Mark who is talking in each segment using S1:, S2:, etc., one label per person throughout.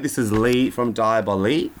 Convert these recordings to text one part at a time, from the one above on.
S1: This is
S2: Lee from Diabolique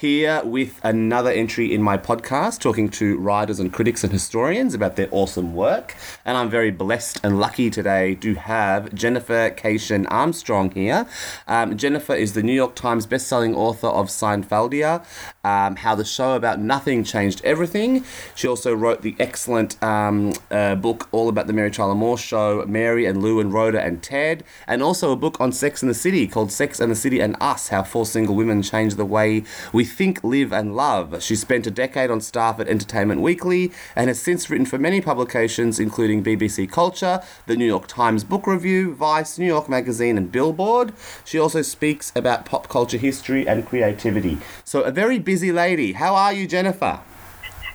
S2: here with another entry in my podcast talking to writers and critics and historians about their awesome work. And I'm very blessed and lucky today to have Jennifer Keishin Armstrong here. Um, Jennifer is the New York Times bestselling author of Seinfeldia, um, How the Show About Nothing Changed Everything. She also wrote the excellent um, uh, book all about the Mary Tyler Moore Show, Mary and Lou and Rhoda and Ted, and also a book on Sex and the City called Sex and the City and Us How Four Single Women Change the Way We Think, Live, and Love. She spent a decade on staff at Entertainment Weekly and has since written for many publications, including BBC Culture, the New York Times Book Review, Vice, New York Magazine, and Billboard. She also speaks about pop culture history and creativity. So, a very busy lady. How are you, Jennifer?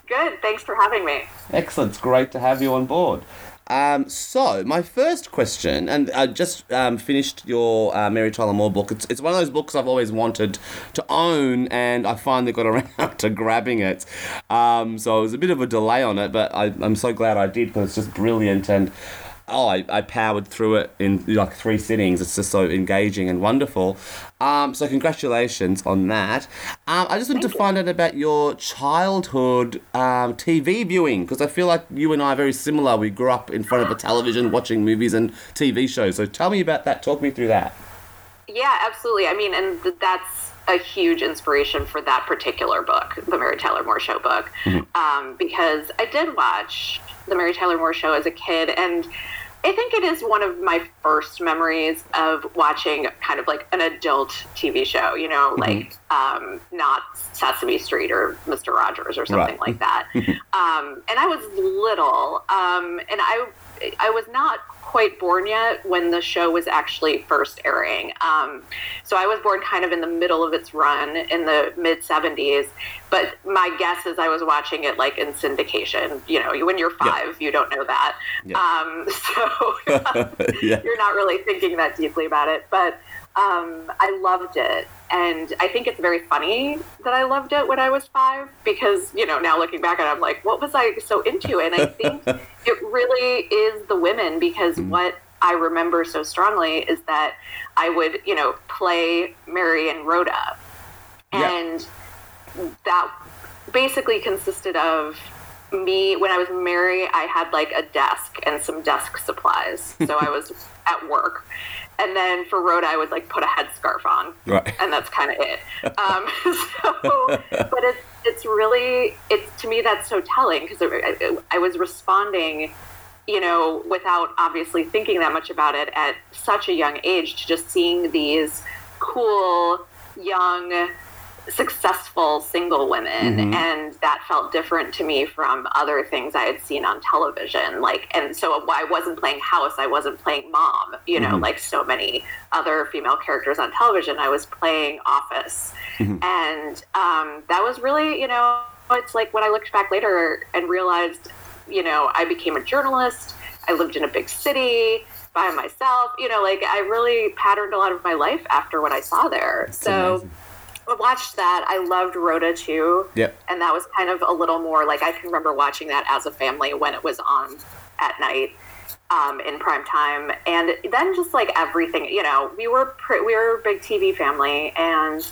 S3: Good. Thanks for having me.
S2: Excellent. It's great to have you on board. Um, so, my first question, and I just um, finished your uh, Mary Tyler Moore book. It's, it's one of those books I've always wanted to own, and I finally got around to grabbing it. Um, so, it was a bit of a delay on it, but I, I'm so glad I did because it's just brilliant. And oh, I, I powered through it in like three sittings. It's just so engaging and wonderful. Um, so congratulations on that. Um, I just wanted to find out about your childhood um, TV viewing because I feel like you and I are very similar. We grew up in front of a television watching movies and TV shows. So tell me about that. Talk me through that.
S3: Yeah, absolutely. I mean, and th- that's a huge inspiration for that particular book, the Mary Tyler Moore Show book, um, because I did watch the Mary Tyler Moore Show as a kid, and I think it is one of my first memories of watching kind of like an adult TV show, you know, like um, not Sesame Street or Mr. Rogers or something
S2: Right.
S3: like that. um, and I was little, um, and I I was not quite born yet when the show was actually first airing. Um, so I was born kind of in the middle of its run in the mid 70s. But my guess is I was watching it like in syndication. You know, when you're five, you don't know that.
S2: Yeah.
S3: Um, so
S2: Yeah.
S3: you're not really thinking that deeply about it. But um, I loved it. And I think it's very funny that I loved it when I was five because, you know, now looking back at it, I'm like, what was I so into? And I think it really is the women because what I remember so strongly is that I would, you know, play Mary and Rhoda.
S2: Yeah.
S3: And that basically consisted of me when I was Mary, I had like a desk and some desk supplies. So I was at work. And then for Rhoda, I would like put a headscarf on
S2: Right.
S3: and that's kind of it. Um, so, but it's it's really it's to me that's so telling because I, I was responding, you know, without obviously thinking that much about it at such a young age to just seeing these cool young successful single women mm-hmm. and that felt different to me from other things i had seen on television. Like and so i wasn't playing house i wasn't playing mom you know mm-hmm. like so many other female characters on television i was playing office. Mm-hmm. And um, that was really you know it's like when i looked back later and realized you know i became a journalist i lived in a big city by myself you know like i really patterned a lot of my life after what i saw there. So
S2: amazing.
S3: I watched that. I loved Rhoda too.
S2: Yep.
S3: And that was kind of a little more like I can remember watching that as a family when it was on at night um, in prime time. And then just like everything, you know, we were pre- we were a big TV family, and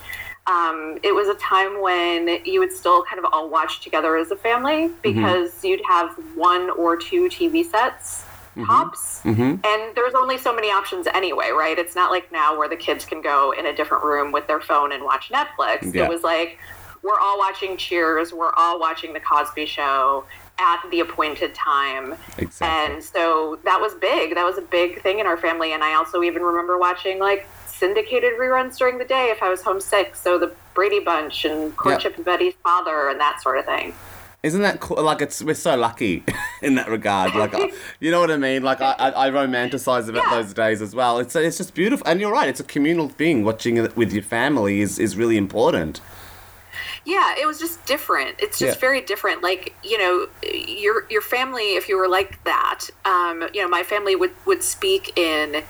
S3: um, it was a time when you would still kind of all watch together as a family because you'd have one or two TV sets Mm-hmm. tops. Mm-hmm. And there's only so many options anyway right? It's not like now where the kids can go in a different room with their phone and watch netflix.
S2: Yeah.
S3: it was like we're all watching cheers we're all watching the cosby show at the appointed time.
S2: Exactly.
S3: and so that was big. That was a big thing in our family. And i also even remember watching like syndicated reruns during the day if i was homesick. So the brady bunch and courtship of eddie's father and that sort of thing
S2: Isn't that cool? Like it's we're so lucky in that regard. Like I- you know what I mean? Like I, I, I romanticize about
S3: Yeah.
S2: those days as well. It's it's just beautiful, and you're right. It's a communal thing. Watching it with your family is is really important.
S3: yeah it was just different it's just
S2: Yeah.
S3: very different like you know your your family if you were like that um you know my family would would speak in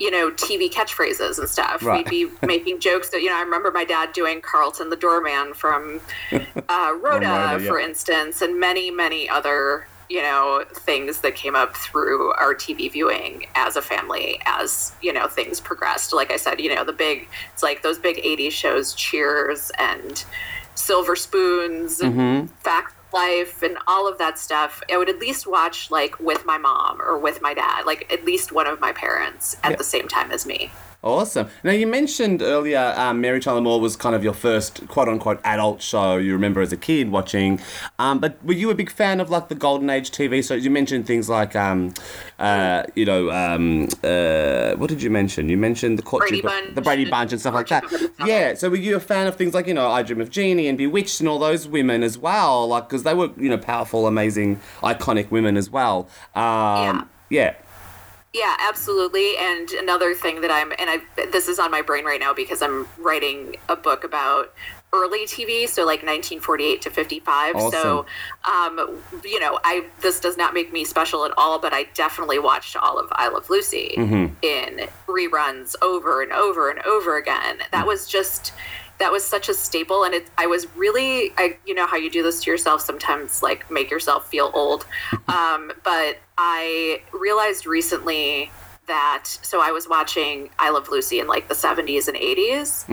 S3: you know tv catchphrases and stuff
S2: Right.
S3: we'd be making jokes that you know i remember my dad doing carlton the doorman from uh, rhoda,
S2: Rhoda, yeah.
S3: for instance and many many other you know things that came up through our tv viewing as a family as you know things progressed like i said you know the big it's like those big 80s shows cheers and silver spoons and
S2: Mm-hmm.
S3: fact life and all of that stuff i would at least watch like with my mom or with my dad like at least one of my parents at
S2: Yeah.
S3: the same time as me
S2: Awesome. Now you mentioned earlier, um, Mary Tyler Moore was kind of your first quote unquote adult show you remember as a kid watching. Um, but were you a big fan of like the golden age TV shows? You mentioned things like, um, uh, you know, um, uh, what did you mention? You mentioned the courtship,
S3: Brady Bunch
S2: the Brady Bunch and stuff like that.
S3: Courtship and stuff.
S2: Yeah. So were you a fan of things like you know I Dream of Jeannie and Bewitched and all those women as well? Like because they were you know powerful, amazing, iconic women as well. Um, yeah.
S3: Yeah, absolutely. And another thing that I'm, and I, this is on my brain right now because I'm writing a book about early TV, so like 1948 to 55. So, um, you know, I this does not make me special at all, but I definitely watched all of I Love Lucy in reruns over and over and over again. That was just that was such a staple and it i was really i you know how you do this to yourself sometimes like make yourself feel old. Um, but i realized recently that so i was watching i love lucy in like the 70s and 80s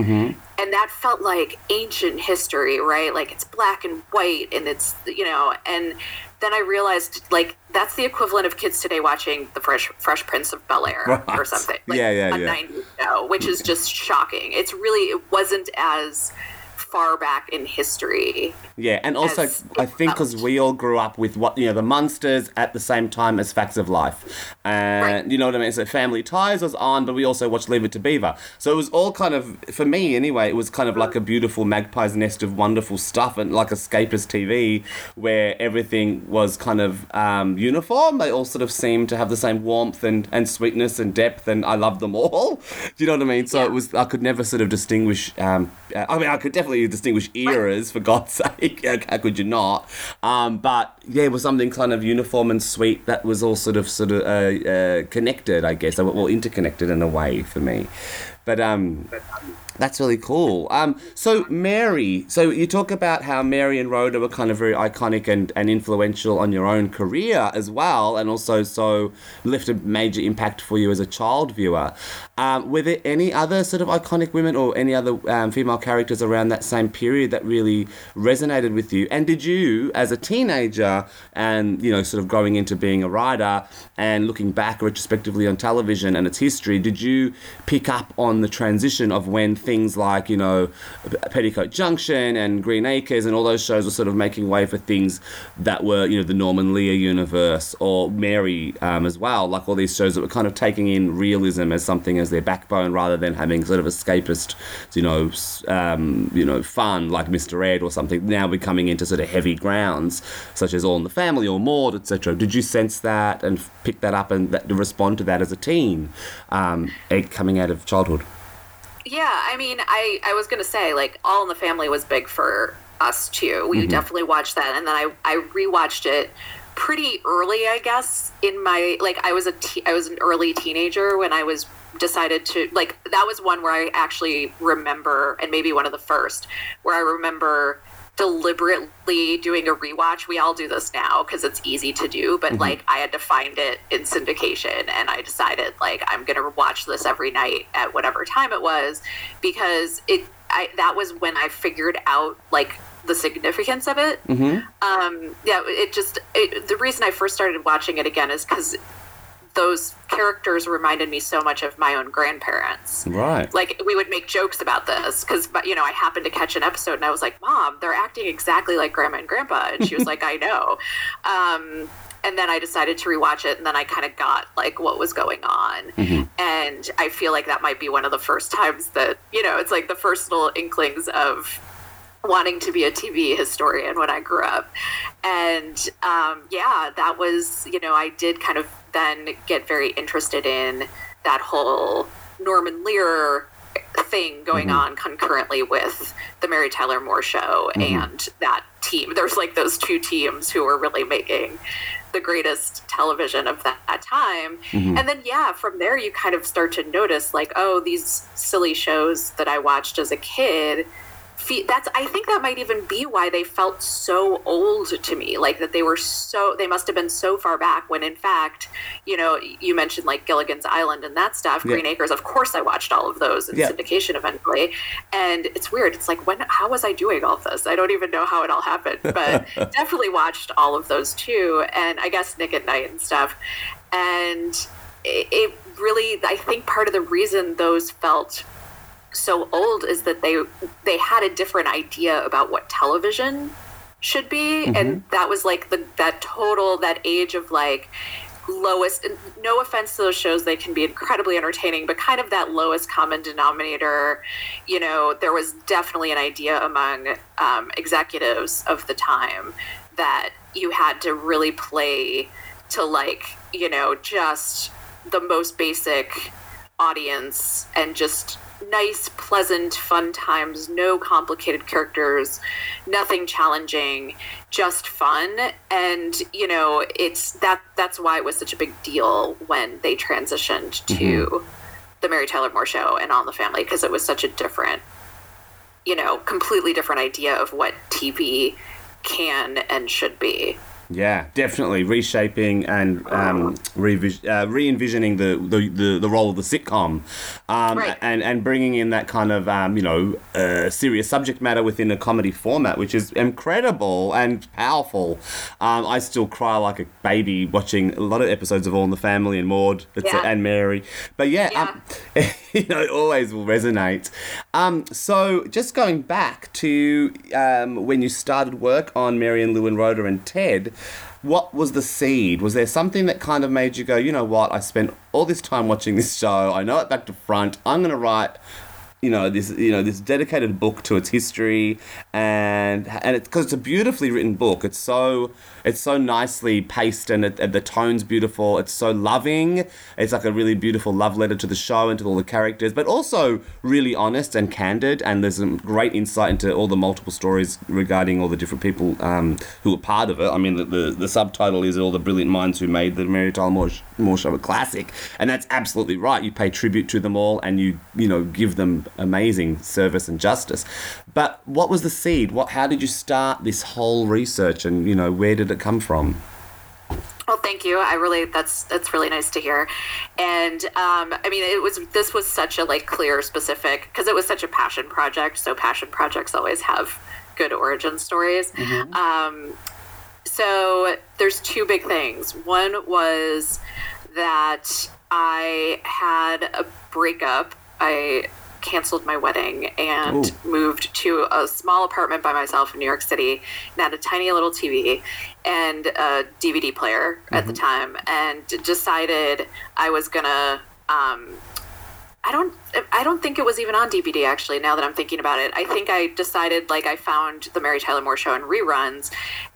S3: and that felt like ancient history right? Like it's black and white and it's you know and then i realized like that's the equivalent of kids today watching the fresh fresh prince of bel air or something like
S2: Yeah, yeah,
S3: a
S2: yeah.
S3: 90s show which is just shocking it's really it wasn't as far back in history
S2: Yeah, and also I think because we all grew up with what you know the Munsters at the same time as Facts of Life, and
S3: Right.
S2: you know what I mean. So Family Ties was on, but we also watched Leave It to Beaver. So it was all kind of for me anyway. It was kind of like a beautiful magpie's nest of wonderful stuff and like escapist TV where everything was kind of um, uniform. They all sort of seemed to have the same warmth and, and sweetness and depth, and I loved them all. Do you know what I mean? So
S3: Yeah.
S2: it was I could never sort of distinguish. Um, I mean, I could definitely distinguish eras for God's sake. How could you not? Um, but yeah, it was something kind of uniform and sweet that was all sort of sort of uh, uh, connected, I guess, or interconnected in a way for me. But um, that's really cool. Um, so Mary, so you talk about how Mary and Rhoda were kind of very iconic and, and influential on your own career as well, and also so left a major impact for you as a child viewer. Um, were there any other sort of iconic women or any other um, female characters around that same period that really resonated with you? And did you, as a teenager, and you know, sort of growing into being a writer and looking back retrospectively on television and its history, did you pick up on the transition of when things like you know Petticoat Junction and Green Acres and all those shows were sort of making way for things that were you know the Norman Lear universe or Mary um, as well, like all these shows that were kind of taking in realism as something as their backbone rather than having sort of escapist, you know, um, you know, fun like Mr. Ed or something. Now we're coming into sort of heavy grounds such as All in the Family or Maude, etc. Did you sense that and pick that up and that, respond to that as a teen, um, coming out of childhood?
S3: Yeah, I mean, I I was gonna say like All in the Family was big for us too. We mm-hmm. definitely watched that, and then I I rewatched it pretty early, I guess. In my like, I was a te- I was an early teenager when I was decided to like that was one where I actually remember, and maybe one of the first where I remember deliberately doing a rewatch. We all do this now because it's easy to do, but like I had to find it in syndication and I decided like I'm going to watch this every night at whatever time it was because it I that was when I figured out like the significance of it. Um yeah, it just it, the reason I first started watching it again is cuz those characters reminded me so much of my own grandparents.
S2: Right.
S3: like we would make jokes about this because you know i happened to catch an episode and i was like mom they're acting exactly like grandma and grandpa. And she was like i know. Um, and then i decided to rewatch it and then i kind of got like what was going on. And i feel like that might be one of the first times that you know it's like the first little inklings of wanting to be a TV historian when I grew up. And um, yeah, that was, you know, I did kind of then get very interested in that whole Norman Lear thing going
S2: Mm-hmm.
S3: on concurrently with the Mary Tyler Moore show
S2: Mm-hmm.
S3: and that team. There's like those two teams who were really making the greatest television of that, that time.
S2: Mm-hmm.
S3: And then, yeah, from there, you kind of start to notice, like, oh, these silly shows that I watched as a kid. That's. I think that might even be why they felt so old to me. Like that they were so. They must have been so far back. When in fact, you know, you mentioned like Gilligan's Island and that stuff.
S2: Yeah.
S3: Green Acres. Of course, I watched all of those in
S2: Yeah.
S3: syndication eventually. And it's weird. It's like when. How was I doing all of this? I don't even know how it all happened. But definitely watched all of those too. And I guess Nick at Nite and stuff. And it, it really. I think part of the reason those felt so old is that they they had a different idea about what television should be. And that was like the that total that age of like lowest no offense to those shows they can be incredibly entertaining but kind of that lowest common denominator you know there was definitely an idea among um, executives of the time that you had to really play to like you know just the most basic audience and just nice, pleasant, fun times, no complicated characters, nothing challenging, just fun. And, you know, it's that that's why it was such a big deal when they transitioned to mm-hmm. the Mary Tyler Moore show and All in the Family because it was such a different you know, completely different idea of what TV can and should be.
S2: Yeah, definitely reshaping and um, revis- uh, re-envisioning the, the, the, the role of the sitcom, um,
S3: Right.
S2: and and bringing in that kind of um, you know uh, serious subject matter within a comedy format, which is incredible and powerful. Um, I still cry like a baby watching a lot of episodes of All in the Family and Maude
S3: Yeah.
S2: and Mary. But yeah, um, you know, it always will resonate. Um, so just going back to um, when you started work on Mary and Lou and Rhoda and Ted, what was the seed? Was there something that kind of made you go, you know what, I spent all this time watching this show, I know it back to front, I'm going to write you know this you know this dedicated book to its history and and it's because it's a beautifully written book. It's so it's so nicely paced and, it, and the tone's beautiful. It's so loving. It's like a really beautiful love letter to the show and to all the characters but also really honest and candid and there's some great insight into all the multiple stories regarding all the different people um, who are part of it. I mean the, the, the subtitle is all the brilliant minds who made the mary tyler moore, moore show a classic. And that's absolutely right. You pay tribute to them all and you you know give them amazing service and justice. But what was the seed? What how did you start this whole research? And you know where did it come from
S3: Well, thank you. I really that's that's really nice to hear. And um, I mean, it was this was such a like clear, specific because it was such a passion project. So passion projects always have good origin stories. Um, so there's two big things. One was that I had a breakup. I canceled my wedding and
S2: Ooh.
S3: moved to a small apartment by myself in New York City and had a tiny little TV and a DVD player at the time and decided I was gonna um, I don't I don't think it was even on DVD actually now that I'm thinking about it. I think I decided like I found the Mary Tyler Moore show in reruns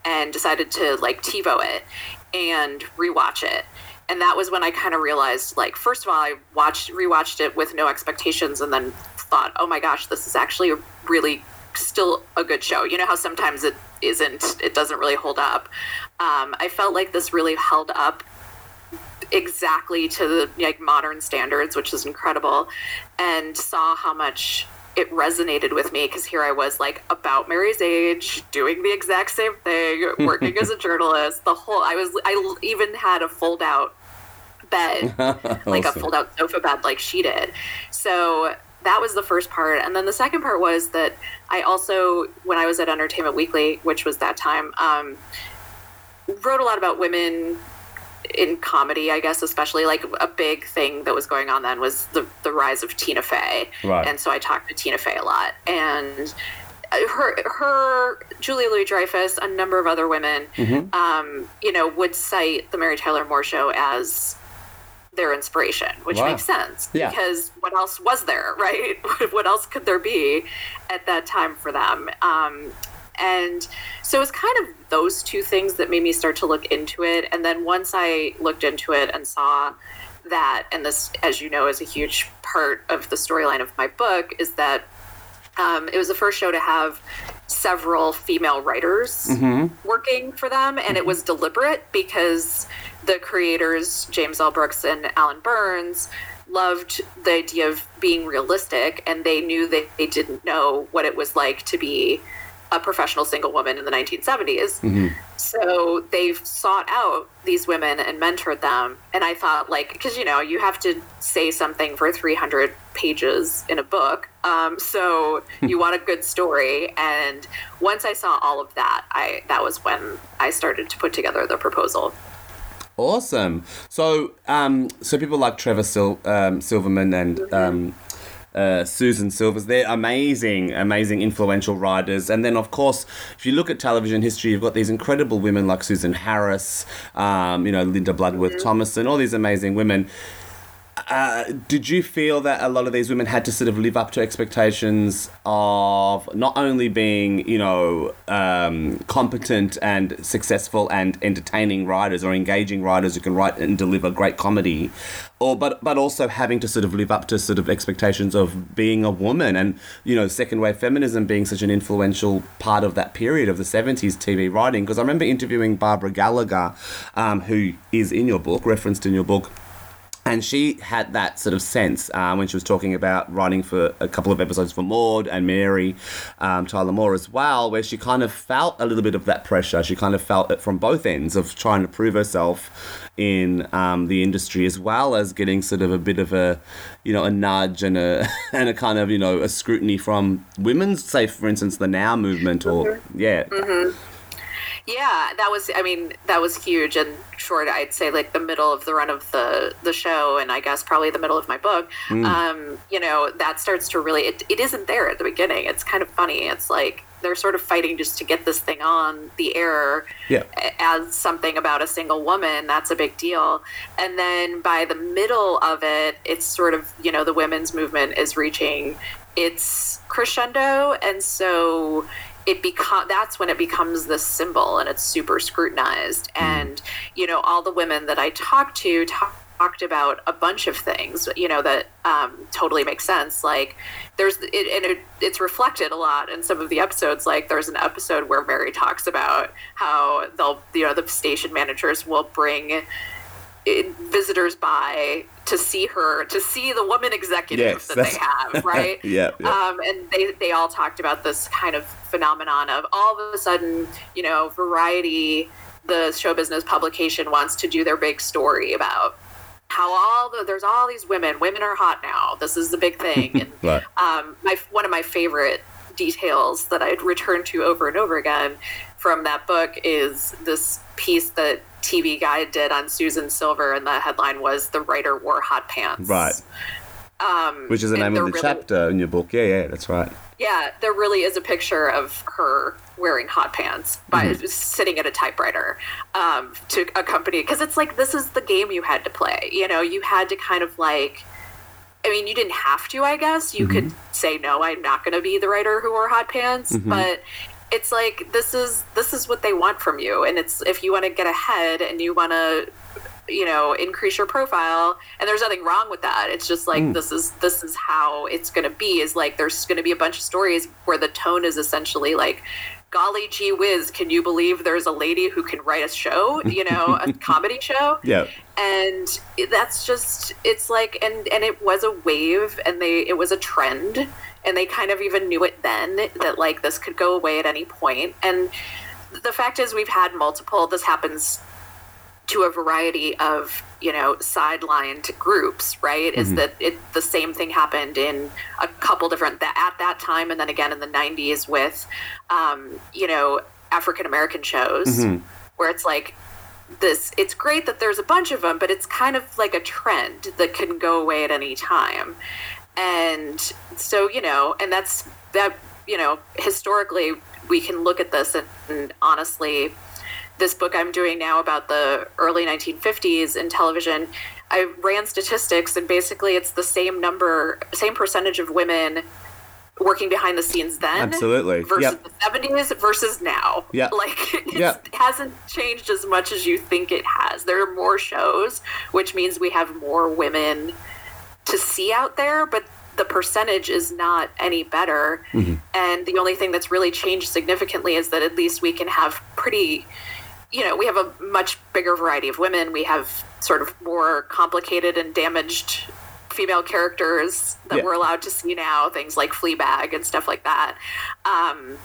S3: and decided to like TiVo it and rewatch it. And that was when I kind of realized like first of all I watched rewatched it with no expectations and then thought, "Oh my gosh, this is actually a really still a good show." You know how sometimes it isn't it doesn't really hold up. Um, I felt like this really held up exactly to the like modern standards, which is incredible, and saw how much it resonated with me because here I was like about Mary's age, doing the exact same thing, working as a journalist. The whole I was I even had a fold out bed, like a fold out sofa bed, like she did. So that was the first part, and then the second part was that I also, when I was at Entertainment Weekly, which was that time, um, wrote a lot about women in comedy, I guess, especially like a big thing that was going on then was the the rise of Tina Fey,
S2: Right.
S3: and so I talked to Tina Fey a lot, and her her Julia Louis Dreyfus, a number of other women, um, you know, would cite the Mary Tyler Moore show as their inspiration, which
S2: Wow.
S3: makes sense
S2: Yeah.
S3: because what else was there, right? what else could there be at that time for them? Um, and so it's kind of those two things that made me start to look into it. And then once I looked into it and saw that, and this, as you know, is a huge part of the storyline of my book, is that um, it was the first show to have several female writers mm-hmm. working for them, and it was deliberate because the creators, James L. Brooks and Allan Burns, loved the idea of being realistic, and they knew that they didn't know what it was like to be a professional single woman in the 1970s. So they've sought out these women and mentored them. And I thought, like, because you know, you have to say something for 300 pages in a book. Um, so you want a good story. And once I saw all of that, I that was when I started to put together the proposal.
S2: Awesome. So, um, so people like Treva Sil- um, Silverman and um, uh, Susan Silvers, they're amazing, amazing, influential writers. And then, of course, if you look at television history, you've got these incredible women like Susan Harris, um, you know, Linda Bloodworth Thomason, all these amazing women. Uh, did you feel that a lot of these women had to sort of live up to expectations of not only being, you know, um, competent and successful and entertaining writers or engaging writers who can write and deliver great comedy, or but but also having to sort of live up to sort of expectations of being a woman and you know second wave feminism being such an influential part of that period of the 70s TV writing? Because I remember interviewing Barbara Gallagher um, who is in your book referenced in your book and she had that sort of sense um, when she was talking about writing for a couple of episodes for Maude and Mary, um, Tyler Moore as well, where she kind of felt a little bit of that pressure. She kind of felt it from both ends of trying to prove herself in um, the industry as well as getting sort of a bit of a, you know, a nudge and a and a kind of you know a scrutiny from women's, say for instance the Now movement or yeah.
S3: Yeah, that was. I mean, that was huge and short. I'd say like the middle of the run of the the show, and I guess probably the middle of my book. Um, you know, that starts to really. It, it isn't there at the beginning. It's kind of funny. It's like they're sort of fighting just to get this thing on the air
S2: Yeah.
S3: as something about a single woman. That's a big deal. And then by the middle of it, it's sort of you know the women's movement is reaching its crescendo, and so it become that's when it becomes this symbol and it's super scrutinized. And you know all the women that i talked to talk, talked about a bunch of things you know that um, totally makes sense. Like there's it, and it, it's reflected a lot in some of the episodes. Like there's an episode where mary talks about how they'll you know the station managers will bring in- visitors by to see her to see the woman executive
S2: Yes,
S3: that they have right
S2: Yeah, yeah.
S3: um, and they, they all talked about this kind of phenomenon of all of a sudden, you know, Variety, the show business publication, wants to do their big story about how all the there's all these women. Women are hot now. This is the big thing. And
S2: Right.
S3: um, my one of my favorite details that I'd return to over and over again from that book is this piece that TV Guide did on Susan Silver, and the headline was "The writer wore hot pants."
S2: Right.
S3: Um,
S2: Which is the name of the
S3: really-
S2: chapter in your book. Yeah, yeah, that's right.
S3: yeah, there really is a picture of her wearing hot pants by
S2: Mm-hmm.
S3: sitting at a typewriter um, to accompany because it's like this is the game you had to play. You know, you had to kind of like. I mean, you didn't have to. I guess you could
S2: Mm-hmm.
S3: say no. I'm not going to be the writer who wore hot pants, but it's like this is this is what they want from you, and it's if you want to get ahead and you want to you know increase your profile and there's nothing wrong with that it's just like
S2: Mm.
S3: this is this is how it's going to be is like there's going to be a bunch of stories where the tone is essentially like golly gee whiz can you believe there's a lady who can write a show you know a comedy show
S2: Yeah.
S3: and that's just it's like and and it was a wave and they it was a trend and they kind of even knew it then that like this could go away at any point. And the fact is we've had multiple this happens to a variety of you know sidelined groups right? Is that it the same thing happened in a couple different that at that time and then again in the 90s with um, you know african american shows where it's like this it's great that there's a bunch of them but it's kind of like a trend that can go away at any time and so you know and that's that you know historically we can look at this and, and honestly this book I'm doing now about the early 1950s in television, I ran statistics, and basically it's the same number, same percentage of women working behind the scenes then
S2: Absolutely.
S3: versus
S2: Yep.
S3: the 70s versus now.
S2: Yeah.
S3: Like
S2: Yeah.
S3: it hasn't changed as much as you think it has. There are more shows, which means we have more women to see out there, but the percentage is not any better.
S2: Mm-hmm.
S3: And the only thing that's really changed significantly is that at least we can have pretty you know, we have a much bigger variety of women. We have sort of more complicated and damaged female characters that
S2: Yeah.
S3: we're allowed to see now, things like Fleabag and stuff like that. Um,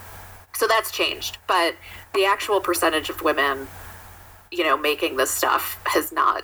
S3: so that's changed, but the actual percentage of women, you know, making this stuff has not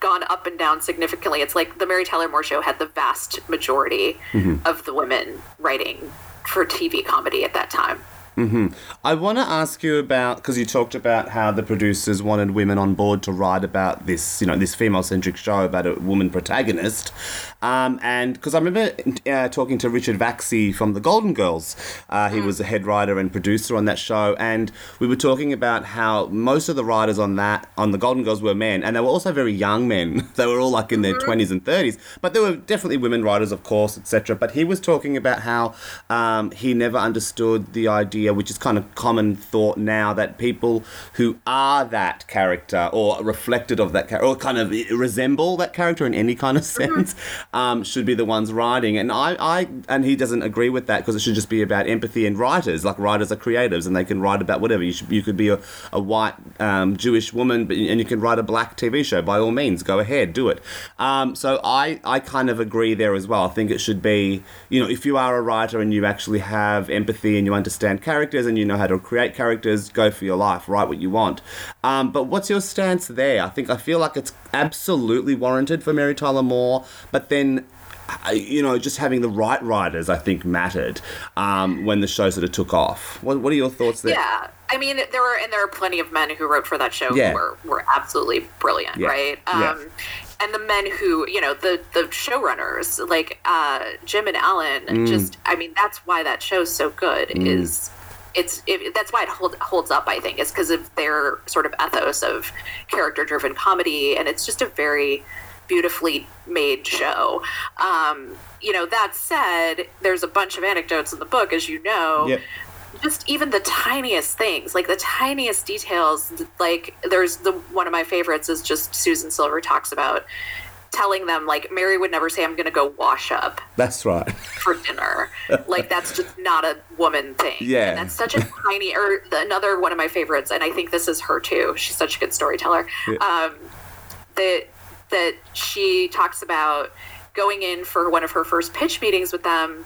S3: gone up and down significantly. It's like the Mary Tyler Moore show had the vast majority mm-hmm. of the women writing for TV comedy at that time. Mm-hmm.
S2: I want to ask you about because you talked about how the producers wanted women on board to write about this, you know, this female-centric show about a woman protagonist, um, and because I remember uh, talking to Richard Vaczy from the Golden Girls, uh, he was a head writer and producer on that show, and we were talking about how most of the writers on that on the Golden Girls were men, and they were also very young men. they were all like in their twenties and thirties, but there were definitely women writers, of course, etc. But he was talking about how um, he never understood the idea, which is kind of common thought now, that people who are that character or reflected of that character or kind of resemble that character in any kind of sense um, should be the ones writing. And I, I and he doesn't agree with that because it should just be about empathy and writers. Like writers are creatives and they can write about whatever. You should, you could be a, a white um, Jewish woman, but and you can write a black TV show. By all means, go ahead, do it. Um, so I, I kind of agree there as well. I think it should be, you know, if you are a writer and you actually have empathy and you understand characters and you know how to create characters, go for your life, write what you want. Um, but what's your stance there? I think I feel like it's absolutely warranted for Mary Tyler Moore, but then. Uh, You know, just having the right writers, I think, mattered um, when the show sort of took off. What, what are your thoughts there?
S3: Yeah, I mean, there were and there are plenty of men who wrote for that show
S2: Yeah.
S3: who were were absolutely brilliant,
S2: Yeah.
S3: right?
S2: Yeah.
S3: Um, and the men who, you know, the the showrunners like uh, Jim and Allan,
S2: Mm.
S3: just I mean, that's why that show's so good. Is it's it, that's why it hold, holds up. I think is because of their sort of ethos of character driven comedy, and it's just a very beautifully made show. Um, you know, that said, there's a bunch of anecdotes in the book, as you know,
S2: Yep.
S3: just even the tiniest things like the tiniest details like there's the one of my favorites is just susan silver talks about telling them like mary would never say i'm going to go wash up
S2: That's right.
S3: for dinner like that's just not a woman thing
S2: Yeah.
S3: and that's such a tiny or the, another one of my favorites and i think this is her too she's such a good storyteller um, that that she talks about going in for one of her first pitch meetings with them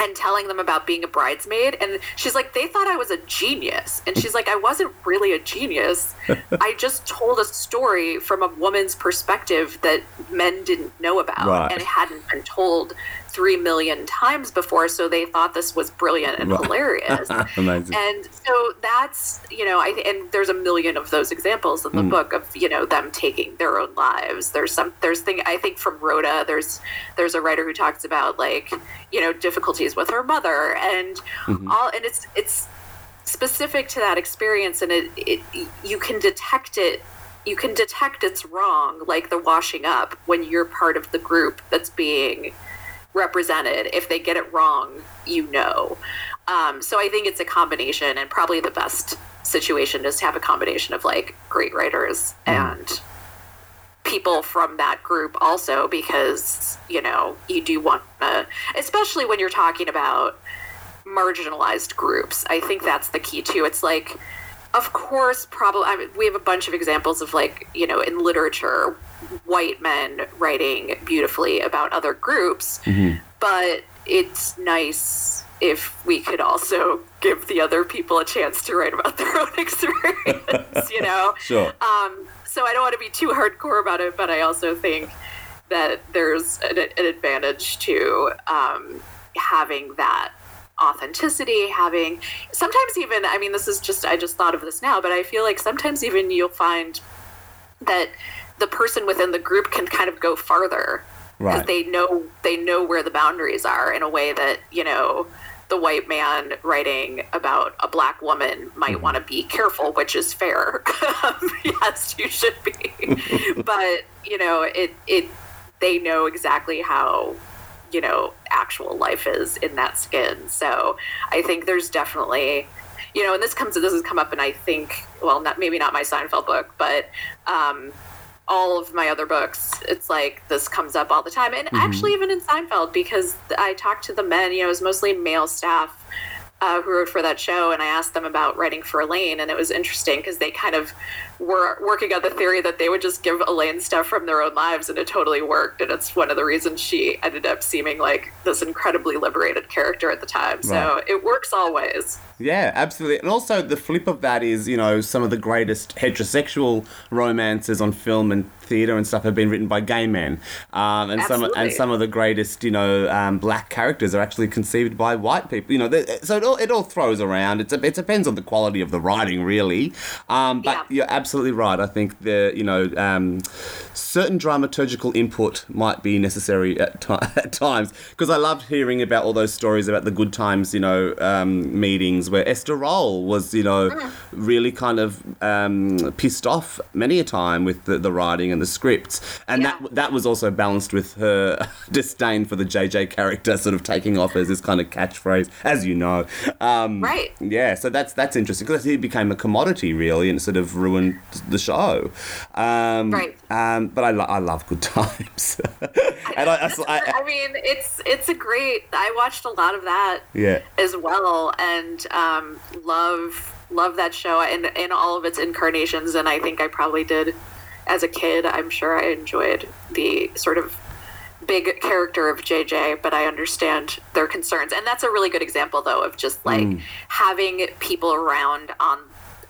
S3: and telling them about being a bridesmaid. And she's like they thought i was a genius. And she's like i wasn't really a genius. I just told a story from a woman's perspective that men didn't know about
S2: Right.
S3: and it hadn't been told three million times before so they thought this was brilliant and hilarious and so that's you know i and there's a million of those examples in the
S2: Mm.
S3: book of you know them taking their own lives there's some there's thing i think from rhoda there's there's a writer who talks about like you know difficulties with her mother and
S2: Mm-hmm.
S3: all and it's it's specific to that experience and it, it you can detect it you can detect it's wrong like the washing up when you're part of the group that's being represented if they get it wrong you know. Um, so i think it's a combination and probably the best situation is to have a combination of like great writers and people from that group also because you know you do want to especially when you're talking about marginalized groups i think that's the key too. It's like of course probably I mean, we have a bunch of examples of like you know in literature white men writing beautifully about other groups but it's nice if we could also give the other people a chance to write about their own experience you know
S2: Sure.
S3: um, so I don't want to be too hardcore about it, but I also think that there's an, an advantage to um, having that authenticity, having sometimes even, I mean, this is just, I just thought of this now, but I feel like sometimes even you'll find that the person within the group can kind of go farther because
S2: Right.
S3: they know they know where the boundaries are in a way that you know the white man writing about a black woman might want to be careful, which is fair. yes, you should be. but, you know, it, it, they know exactly how, you know, actual life is in that skin. So I think there's definitely, you know, and this comes, this has come up, and I think, well, not maybe not my Seinfeld book, but, um, all of my other books, it's like this comes up all the time. And actually, even in Seinfeld, because I talked to the men, you know, it was mostly male staff uh, who wrote for that show, and I asked them about writing for Elaine, and it was interesting because they kind of were working on the theory that they would just give Elaine stuff from their own lives, and it totally worked. And it's one of the reasons she ended up seeming like this incredibly liberated character at the time. So
S2: Right.
S3: it works always.
S2: Yeah, absolutely. And also, the flip of that is, you know, some of the greatest heterosexual romances on film and theatre and stuff have been written by gay men, um, and some and some of the greatest, you know, um, black characters are actually conceived by white people. You know, so it all, it all throws around. It's a, it depends on the quality of the writing, really. Um, but
S3: Yeah.
S2: you're absolutely right. I think the you know um, certain dramaturgical input might be necessary at, ti at times because I loved hearing about all those stories about the good times, you know, um, meetings where Esther Rolle was, you know, really kind of um, pissed off many a time with the, the writing and the scripts, and
S3: Yeah.
S2: that that was also balanced with her disdain for the JJ character, sort of taking off as this kind of catchphrase, as you know. Um,
S3: Right.
S2: yeah, so that's that's interesting because he became a commodity really, and sort of ruined the show. Um,
S3: Right.
S2: Um, but I, lo- I love good times, and I, I, I-
S3: I mean, it's it's a great. I watched a lot of that
S2: yeah,
S3: as well and um, love love that show in in all of its incarnations and I think I probably did as a kid I'm sure I enjoyed the sort of big character of JJ but I understand their concerns and that's a really good example though of just like having people around on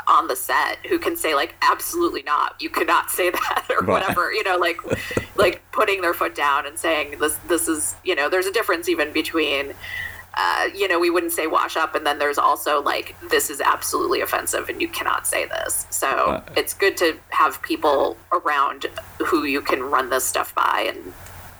S3: on the set who can say like absolutely not you cannot say that or
S2: Right.
S3: whatever you know like like putting their foot down and saying this this is you know there's a difference even between uh, you know, we wouldn't say wash up, and then there's also like this is absolutely offensive, and you cannot say this. So
S2: Right.
S3: it's good to have people around who you can run this stuff by and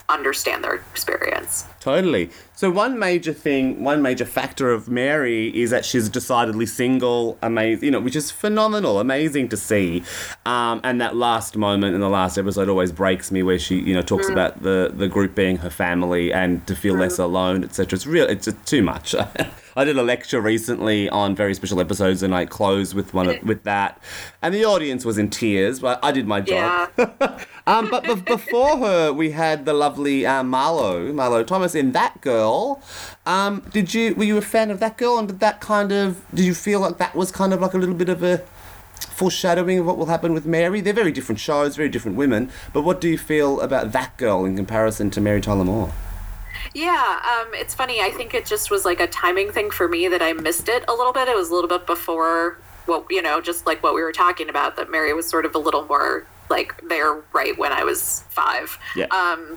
S3: understand their experience.
S2: totally. So one major thing, one major factor of Mary is that she's decidedly single, amazing, you know, which is phenomenal, amazing to see. Um, and that last moment in the last episode always breaks me, where she, you know, talks about the the group being her family and to feel less alone, etc. It's real. It's just too much. I did a lecture recently on very special episodes, and I closed with one of, with that, and the audience was in tears. But I did my job.
S3: Yeah,
S2: Um, but be- before her, we had the lovely uh, Marlo, Marlo Thomas in That Girl. Um, did you were you a fan of That Girl, and did that kind of did you feel like that was kind of like a little bit of a foreshadowing of what will happen with Mary? They're very different shows, very different women. But what do you feel about That Girl in comparison to Mary Tyler Moore?
S3: yeah. Um, it's funny. I think it just was like a timing thing for me that I missed it a little bit. It was a little bit before what you know, just like what we were talking about. That Mary was sort of a little more like there right when I was five.
S2: Yeah.
S3: Um,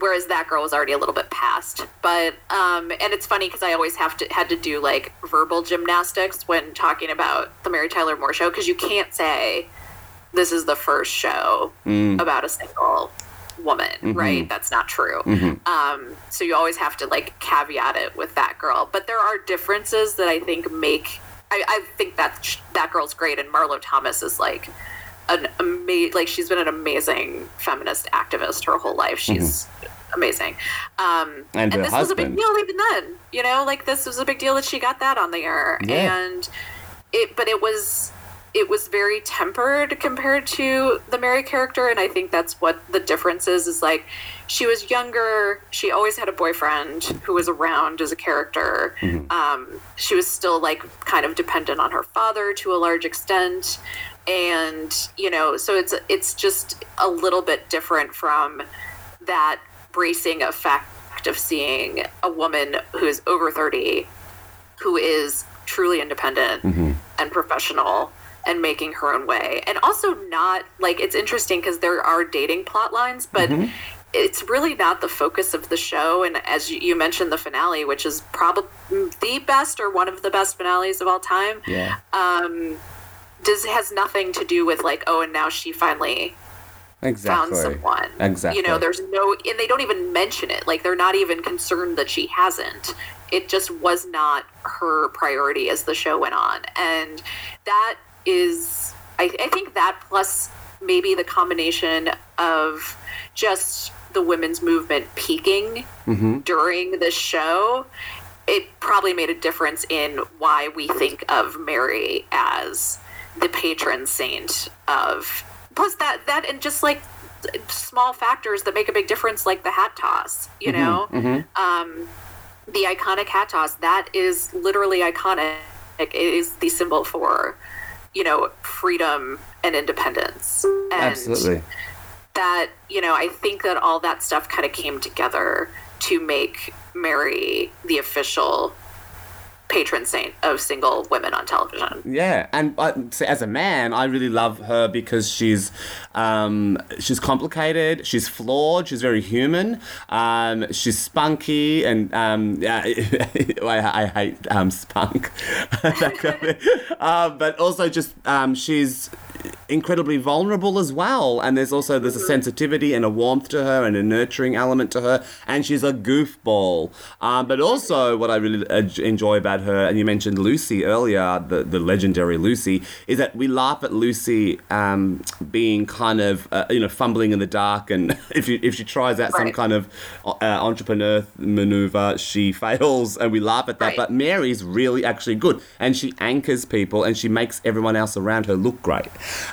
S3: whereas that girl was already a little bit past. But um, and it's funny because I always have to had to do like verbal gymnastics when talking about the Mary Tyler Moore show because you can't say this is the first show about a single woman, right? That's not true. Um, so you always have to like caveat it with that girl. But there are differences that I think make. I, I think that sh- that girl's great, and Marlo Thomas is like an ama- like she's been an amazing feminist activist her whole life. She's amazing. Um,
S2: And her
S3: this was a big deal even then. You know, like this was a big deal that she got that on the air,
S2: Yeah.
S3: and it. But it was it was very tempered compared to the Mary character, and I think that's what the difference is. Is like she was younger. She always had a boyfriend who was around as a character. Um, she was still like kind of dependent on her father to a large extent, and you know, so it's it's just a little bit different from that bracing effect of seeing a woman who is over 30 who is truly independent mm-hmm. and professional and making her own way. And also not like it's interesting because there are dating plot lines but mm-hmm. it's really not the focus of the show. And as you, you mentioned the finale which is probably the best or one of the best finales of all time.
S2: Yeah.
S3: Um, does has nothing to do with like oh and now she finally
S2: exactly.
S3: found someone.
S2: Exactly.
S3: You know, there's no, and they don't even mention it. Like they're not even concerned that she hasn't. it just was not her priority as the show went on. And that is, I, I think that plus maybe the combination of just the women's movement peaking mm-hmm. during the show, it probably made a difference in why we think of Mary as the patron saint of. Plus that that and just like small factors that make a big difference, like the hat toss. You know, um, the iconic hat toss that is literally iconic. It is the symbol for you know freedom and independence. And
S2: Absolutely.
S3: that you know i think that all that stuff kind of came together to make mary the official patron saint of single women on television.
S2: Yeah, and uh, so as a man, I really love her because she's um, she's complicated, she's flawed, she's very human, um, she's spunky, and um, yeah, I, I hate um, spunk, uh, but also just um, she's incredibly vulnerable as well. And there's also there's a sensitivity and a warmth to her and a nurturing element to her. And she's a goofball. Um, but also what i really uh, enjoy about her and you mentioned lucy earlier the, the legendary lucy is that we laugh at lucy um, being kind of uh, you know fumbling in the dark. And if, you, if she tries out some kind of uh, entrepreneur maneuver she fails and we laugh at that.
S3: Right.
S2: but mary's really actually good. And she anchors people and she makes everyone else around her look great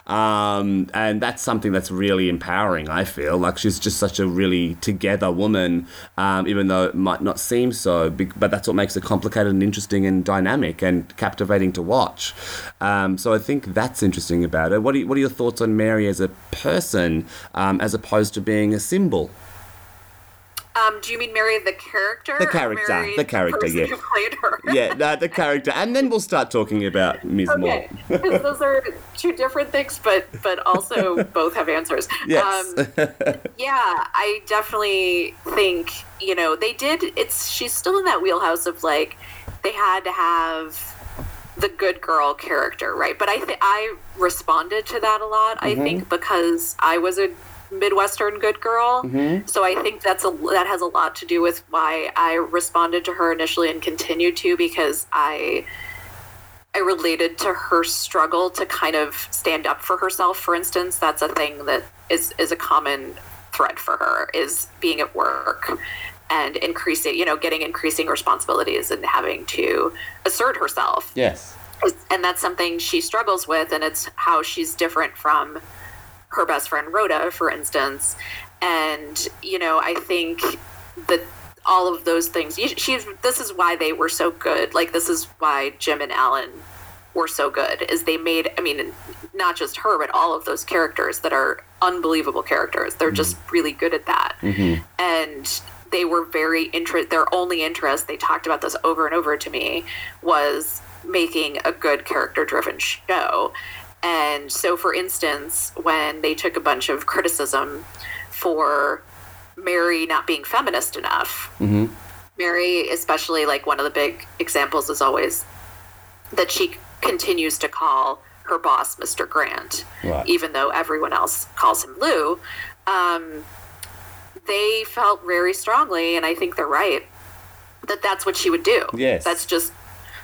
S2: um, and that's something that's really empowering i feel. Like she's just such a really together woman um, even though it might not seem so but that's what makes it complicated and interesting and dynamic and captivating to watch. Um, so i think that's interesting about it. what are, what are your thoughts on mary as a person um, as opposed to being a symbol
S3: um, do you mean mary the character?
S2: The character, the character, yeah.
S3: who played her?
S2: Yeah no, the character. And then we'll start talking about ms.
S3: Okay
S2: moore.
S3: those are two different things but but also both have answers.
S2: Yes.
S3: Um, yeah i definitely think you know they did it's she's still in that wheelhouse of like they had to have the good girl character right? But i think i responded to that a lot i think because i was a midwestern good girl mm-hmm. so i think that's a that has a lot to do with why i responded to her initially and continue to because i I related to her struggle to kind of stand up for herself. For instance, that's a thing that is is a common thread for her is being at work and increasing, you know, getting increasing responsibilities and having to assert herself.
S2: yes
S3: And that's something she struggles with, and it's how she's different from her best friend Rhoda, for instance. And you know, I think that all of those things. you- She's. This is why they were so good. Like this is why Jim and Allan were so good. Is they made. I mean, not just her, but all of those characters that are unbelievable characters. They're mm-hmm. just really good at that. Mm-hmm. And they were very interest. Their only interest. They talked about this over and over to me was making a good character-driven show. And so, for instance, when they took a bunch of criticism for Mary not being feminist enough. Mary, especially like one of the big examples, is always that she continues to call her boss Mr. Grant,
S2: Right.
S3: even though everyone else calls him Lou. Um, they felt very strongly, and I think they're right, that that's what she would do.
S2: Yes.
S3: That's just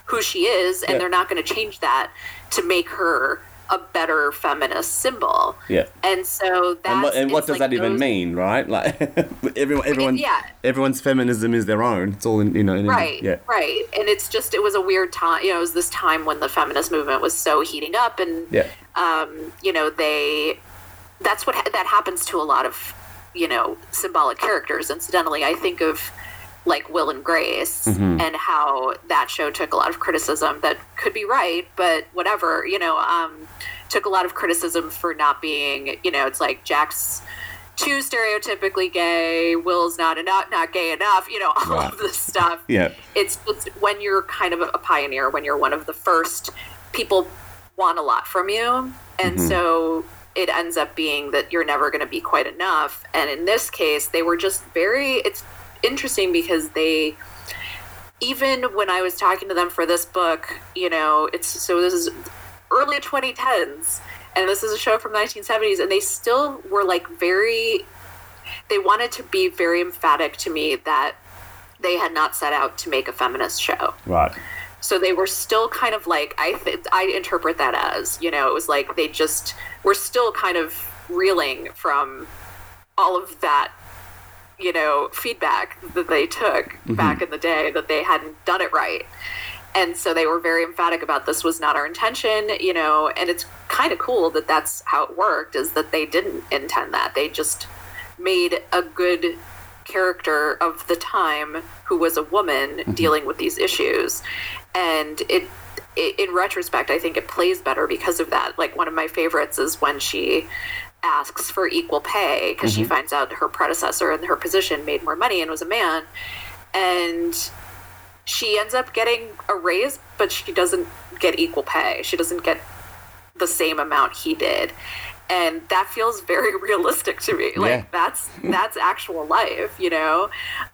S3: who she is, and
S2: Yeah.
S3: they're not going to change that to make her a better feminist symbol.
S2: Yeah.
S3: And so that's
S2: and what, and what does
S3: like
S2: that even
S3: those-
S2: mean, right? Like everyone, everyone,
S3: yeah.
S2: everyone's feminism is their own. It's all in, you know. In,
S3: Right,
S2: Yeah.
S3: right. And it's just, it was a weird time. You know, it was this time when the feminist movement was so heating up, and,
S2: Yeah.
S3: um, you know, they, that's what, ha- that happens to a lot of, you know, symbolic characters. Incidentally, I think of like Will and Grace
S2: Mm-hmm.
S3: and how that show took a lot of criticism that could be right, but whatever, you know, um, took a lot of criticism for not being, you know, it's like Jack's too stereotypically gay, Will's not enough, not gay enough, you know, all
S2: Right.
S3: of this stuff.
S2: Yeah.
S3: It's just when you're kind of a pioneer, when you're one of the first, people want a lot from you. And so it ends up being that you're never going to be quite enough. And in this case, they were just very, it's interesting because they, even when I was talking to them for this book, you know, it's so this is early 2010s and this is a show from the 1970s and they still were like very they wanted to be very emphatic to me that they had not set out to make a feminist show.
S2: Right.
S3: So they were still kind of like I th- I interpret that as you know it was like they just were still kind of reeling from all of that you know feedback that they took mm-hmm. back in the day that they hadn't done it right. And so they were very emphatic about this was not our intention you know and it's kind of cool that that's how it worked is that they didn't intend that. They just made a good character of the time who was a woman mm-hmm. dealing with these issues. And it, it in retrospect i think it plays better because of that. Like one of my favorites is when she asks for equal pay because she finds out her predecessor in her position made more money and was a man. And she ends up getting a raise but she doesn't get equal pay. She doesn't get the same amount he did. And that feels very realistic to me. Like
S2: Yeah.
S3: that's that's actual life you know?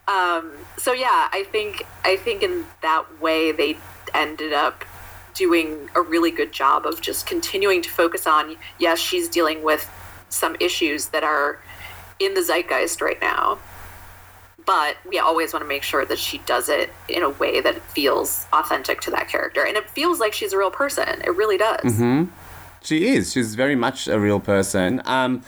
S3: Um, so yeah i think i think in that way they ended up doing a really good job of just continuing to focus on yes she's dealing with some issues that are in the zeitgeist right now. But we always want to make sure that she does it in a way that feels authentic to that character. And it feels like she's a real person. It really does.
S2: She is. She's very much a real person. Um,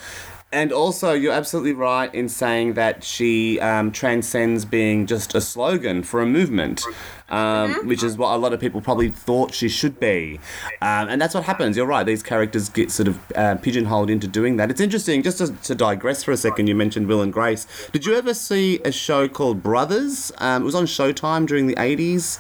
S2: and also, you're absolutely right in saying that she um, transcends being just a slogan for a movement, um, which is what a lot of people probably thought she should be. Um, and that's what happens. You're right. These characters get sort of uh, pigeonholed into doing that. It's interesting, just to, to digress for a second, you mentioned Will and Grace. Did you ever see a show called Brothers? Um, it was on Showtime during the 80s.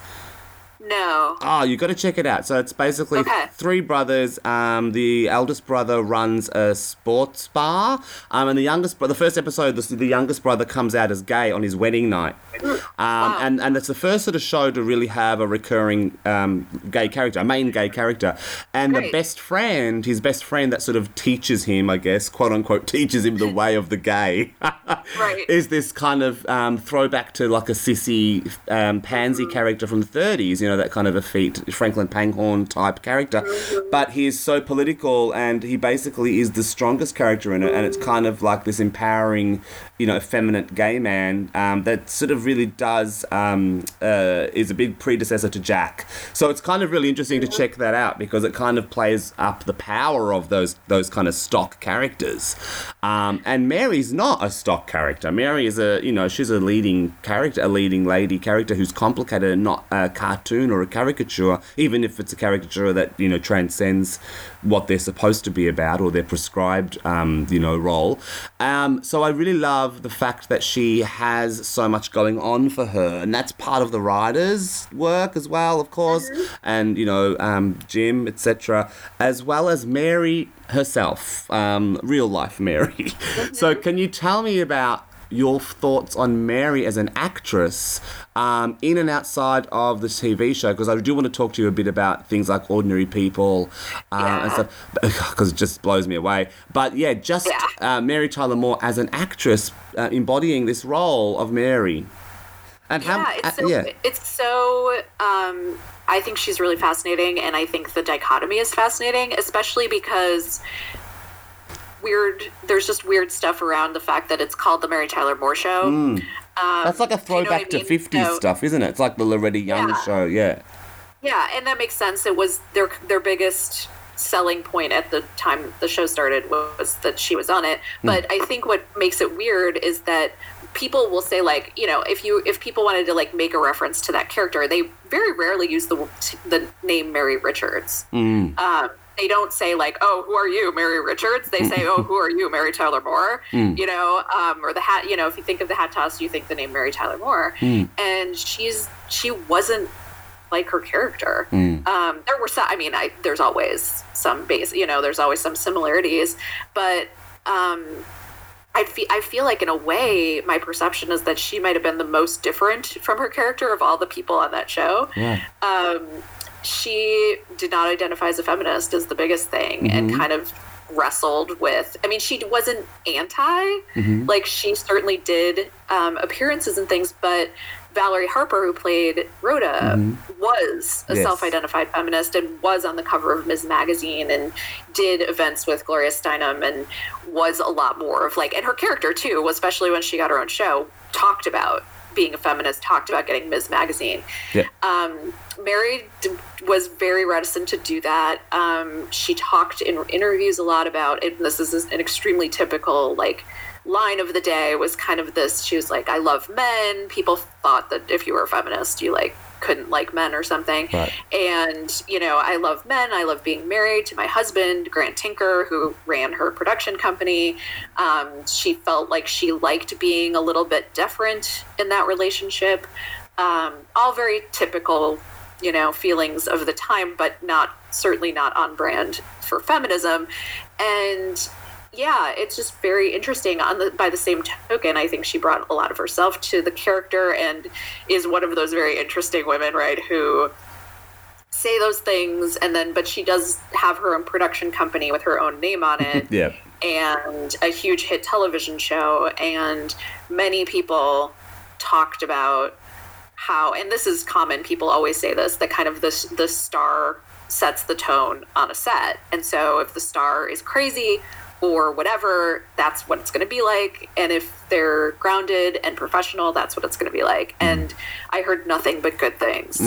S3: No
S2: Oh, you got to check it out. So it's basically
S3: Okay.
S2: three brothers. Um, the eldest brother runs a sports bar, um, and the youngest, bro- the first episode, the, the youngest brother comes out as gay on his wedding night. Um, and, and it's the first sort of show to really have a recurring um, gay character, a main gay character. And the best friend, his best friend that sort of teaches him, I guess, quote unquote, teaches him the way of the gay,
S3: Right.
S2: is this kind of um, throwback to like a sissy um, pansy character from the 30s, you know, that kind of effete Franklin Pangborn type character. But he is so political and he basically is the strongest character in it. And it's kind of like this empowering, you know, effeminate gay man um, that sort of really does, um, uh, is a big predecessor to Jack. So it's kind of really interesting to check that out because it kind of plays up the power of those, those kind of stock characters. Um, and Mary's not a stock character. Mary is a, you know, she's a leading character, a leading lady character who's complicated and not a cartoon or a caricature, even if it's a caricature that, you know, transcends what they're supposed to be about or their prescribed, um, you know, role. Um, so I really love the fact that she has so much going on for her, and that's part of the writer's work as well, of course, and you know, um, Jim, etc., as well as Mary herself, um, real life Mary. so can you tell me about? Your thoughts on Mary as an actress um, in and outside of the TV show? Because I do want to talk to you a bit about things like Ordinary People uh, and stuff because it just blows me away. But yeah, just
S3: Yeah.
S2: uh, Mary Tyler Moore as an actress uh, embodying this role of Mary. And how?
S3: yeah, it's
S2: uh,
S3: so,
S2: yeah.
S3: it's so um, I think she's really fascinating, and I think the dichotomy is fascinating, especially because weird. There's just weird stuff around the fact that it's called the Mary Tyler Moore Show. Um,
S2: That's like a
S3: do you know
S2: throwback
S3: I mean?
S2: to 50s
S3: So-
S2: stuff, isn't it? It's like the Loretta Young
S3: Yeah.
S2: show, yeah.
S3: Yeah, and that makes sense. It was their their biggest selling point at the time the show started was that she was on it. But I think what makes it weird is that people will say like, you know, if you if people wanted to like make a reference to that character, they very rarely use the the name Mary Richards. Um, they don't say like, "Oh, who are you, Mary Richards?" They say, "Oh, who are you, Mary Tyler Moore?" You know, um, or the hat. You know, if you think of the hat toss, you think the name Mary Tyler Moore. And she's she wasn't like her character. Um, there were some. I mean, I, there's always some base. You know, there's always some similarities, but um, I feel I feel like in a way, my perception is that she might have been the most different from her character of all the people on that show.
S2: Yeah.
S3: Um, she did not identify as a feminist is the biggest thing, and mm-hmm. kind of wrestled with. I mean, she wasn't anti. Mm-hmm. Like she certainly did um, appearances and things, but Valerie Harper, who played Rhoda, mm-hmm. was a
S2: Yes.
S3: self-identified feminist and was on the cover of Ms. Magazine and did events with Gloria Steinem and was a lot more of like, and her character too, especially when she got her own show, talked about being a feminist talked about getting Ms. Magazine.
S2: Yeah.
S3: Um, Mary d- was very reticent to do that. Um, she talked in interviews a lot about it. This is an extremely typical like line of the day was kind of this. She was like, "I love men." People thought that if you were a feminist, you like couldn't like men or something.
S2: Right.
S3: And you know, I love men. I love being married to my husband, Grant Tinker, who ran her production company. Um, she felt like she liked being a little bit different in that relationship. Um, all very typical you know feelings of the time but not certainly not on brand for feminism and yeah it's just very interesting on the by the same token i think she brought a lot of herself to the character and is one of those very interesting women right who say those things and then but she does have her own production company with her own name on it
S2: Yeah.
S3: and a huge hit television show and many people talked about how and this is common people always say this that kind of the, the star sets the tone on a set and so if the star is crazy or whatever that's what it's going to be like. And if they're grounded and professional that's what it's going to be like. And i heard nothing but good things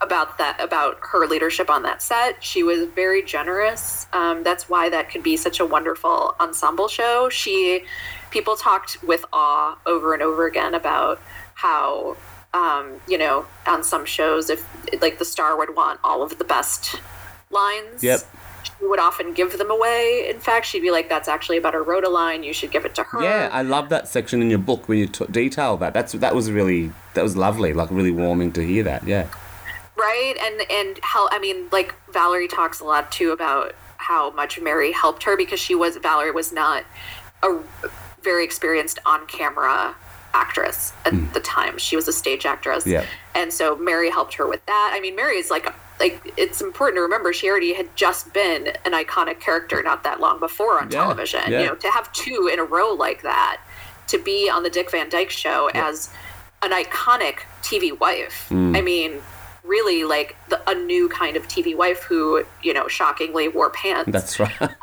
S3: about that about her leadership on that set. She was very generous. Um, that's why that could be such a wonderful ensemble show. She people talked with awe over and over again about how um, you know on some shows if like the star would want all of the best lines.
S2: Yep.
S3: Would often give them away in fact she'd be like that's actually about a rhoda line you should give it to her
S2: Yeah, I love that section in your book when you t- detail that. That's that was really that was lovely, like really warming to hear that. Yeah.
S3: right and and how i mean like valerie talks a lot too about how much mary helped her because she was valerie was not a very experienced on camera actress at hmm. the time she was a stage actress
S2: Yeah.
S3: and so mary helped her with that i mean mary is like like it's important to remember she already had just been an iconic character not that long before on
S2: Yeah,
S3: television
S2: yeah.
S3: you know to have two in a row like that to be on the dick van dyke show as an iconic tv wife
S2: Mm.
S3: i mean really like the, a new kind of tv wife who you know shockingly wore pants
S2: That's right.
S3: um,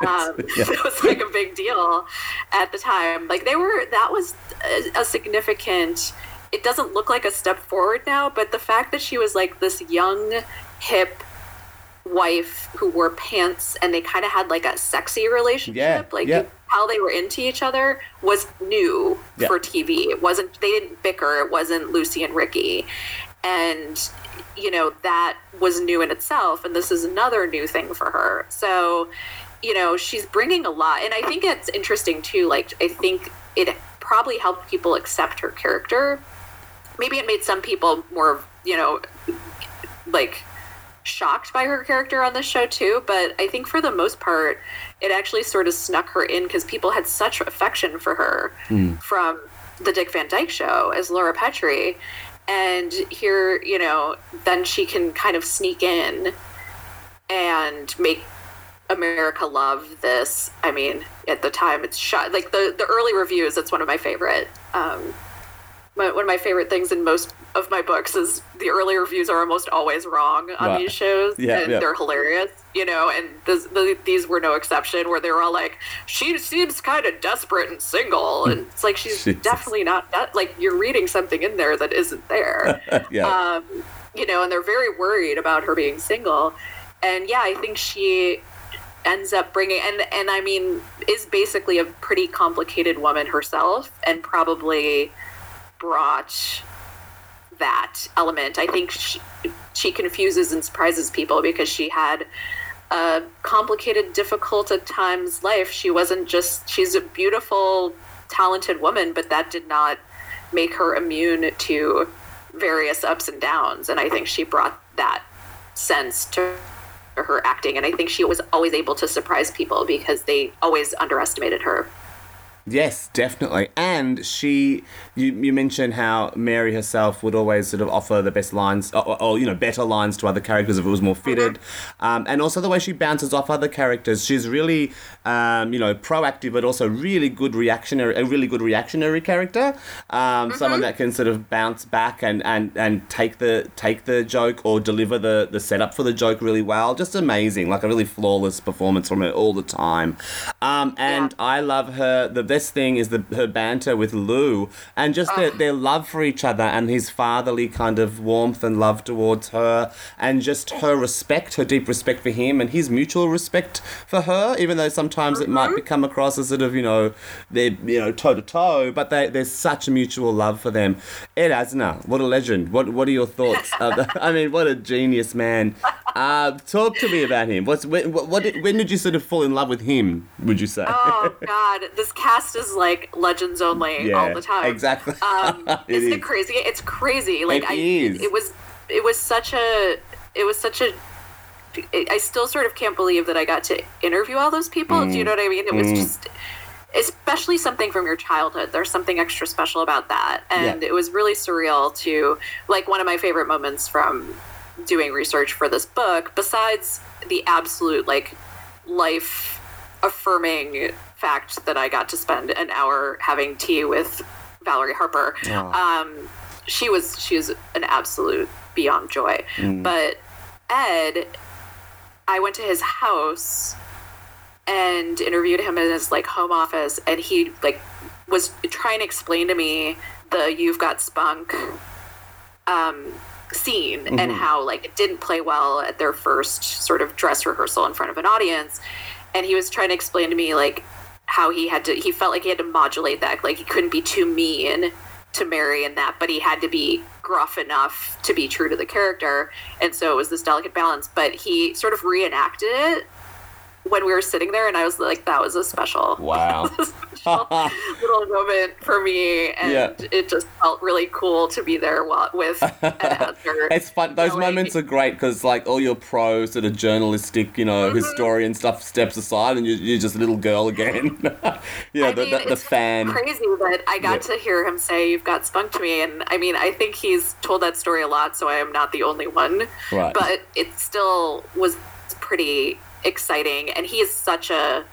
S2: Yeah.
S3: it was like a big deal at the time. Like they were, that was a, a significant. It doesn't look like a step forward now, but the fact that she was like this young, hip wife who wore pants and they kind of had like a sexy relationship,
S2: Yeah,
S3: like
S2: yeah.
S3: how they were into each other was new
S2: Yeah.
S3: for TV. It wasn't they didn't bicker. It wasn't Lucy and Ricky, and you know that was new in itself. And this is another new thing for her. So you know she's bringing a lot, and I think it's interesting too. Like I think it probably helped people accept her character. Maybe it made some people more you know like shocked by her character on this show too but i think for the most part it actually sort of snuck her in because people had such affection for her from the dick van dyke show as laura petrie. And here you know then she can kind of sneak in and make america love this. I mean at the time it's shot like the the early reviews it's one of my favorite um my, one of my favorite things in most of my books is the early reviews are almost always wrong on
S2: Right.
S3: these shows,
S2: Yeah,
S3: and
S2: yeah.
S3: they're hilarious, you know. And this, the, these were no exception, where they were all like, "She seems kind of desperate and single," and it's like she's
S2: Jesus.
S3: definitely not. That, like you're reading something in there that isn't there
S2: yeah.
S3: um, you know, and they're very worried about her being single. And yeah, I think she ends up bringing and and I mean is basically a pretty complicated woman herself, and probably brought that element. I think she, she confuses and surprises people because she had a complicated, difficult at times life. She wasn't just she's a beautiful, talented woman, but that did not make her immune to various ups and downs. And I think she brought that sense to her acting. And I think she was always able to surprise people because they always underestimated her.
S2: Yes, definitely. And she, you, you mentioned how Mary herself would always sort of offer the best lines, or, or you know, better lines to other characters if it was more fitted. Um, and also the way she bounces off other characters. She's really, um, you know, proactive, but also really good reactionary, a really good reactionary character. Um, Someone that can sort of bounce back and, and, and take the take the joke or deliver the, the setup for the joke really well. Just amazing, like a really flawless performance from her all the time. Um, and I love her. The, best thing is the her banter with Lou and just their, their love for each other and his fatherly kind of warmth and love towards her and just her respect, her deep respect for him and his mutual respect for her, even though sometimes it might become across as sort of, you know, they're, you know, toe to toe, but they, there's such a mutual love for them. Ed Asner, what a legend. What what are your thoughts? I mean, what a genius man. Uh, talk to me about him. What's when, what, what did, when did you sort of fall in love with him? Would you say?
S3: Oh God, this cast is like legends only all the time.
S2: Exactly.
S3: Um,
S2: It
S3: isn't
S2: is.
S3: it crazy? It's crazy. Like
S2: It
S3: I,
S2: is.
S3: it was, it was such a, it was such a. I still sort of can't believe that I got to interview all those people. Do you
S2: Mm.
S3: know what I mean? It was just, especially something from your childhood. There's something extra special about that, and
S2: Yeah.
S3: it was really surreal to like one of my favorite moments from doing research for this book. Besides the absolute like life affirming fact that I got to spend an hour having tea with Valerie Harper. Um, she was she was an absolute beyond joy. But Ed, I went to his house and interviewed him in his like home office, and he like was trying to explain to me the "You've Got Spunk" um, scene and how like it didn't play well at their first sort of dress rehearsal in front of an audience, and he was trying to explain to me like how he had to he felt like he had to modulate that like he couldn't be too mean to Mary in that, but he had to be gruff enough to be true to the character. And so it was this delicate balance. But he sort of reenacted it when we were sitting there, and I was like, that was a special,
S2: Wow.
S3: special little moment for me. And
S2: Yeah.
S3: it just felt really cool to be there while, with.
S2: It's fun. Those
S3: knowing-
S2: moments are great because, like, all your pro sort of journalistic, you know,
S3: Mm-hmm.
S2: historian stuff steps aside, and you're, you're just a little girl again. yeah,
S3: I
S2: the,
S3: mean,
S2: the, the fan.
S3: Crazy that I got
S2: Yeah.
S3: to hear him say, "You've got spunk to me," and I mean, I think he's told that story a lot, so I am not the only one.
S2: Right.
S3: But it still was pretty exciting, and he is such a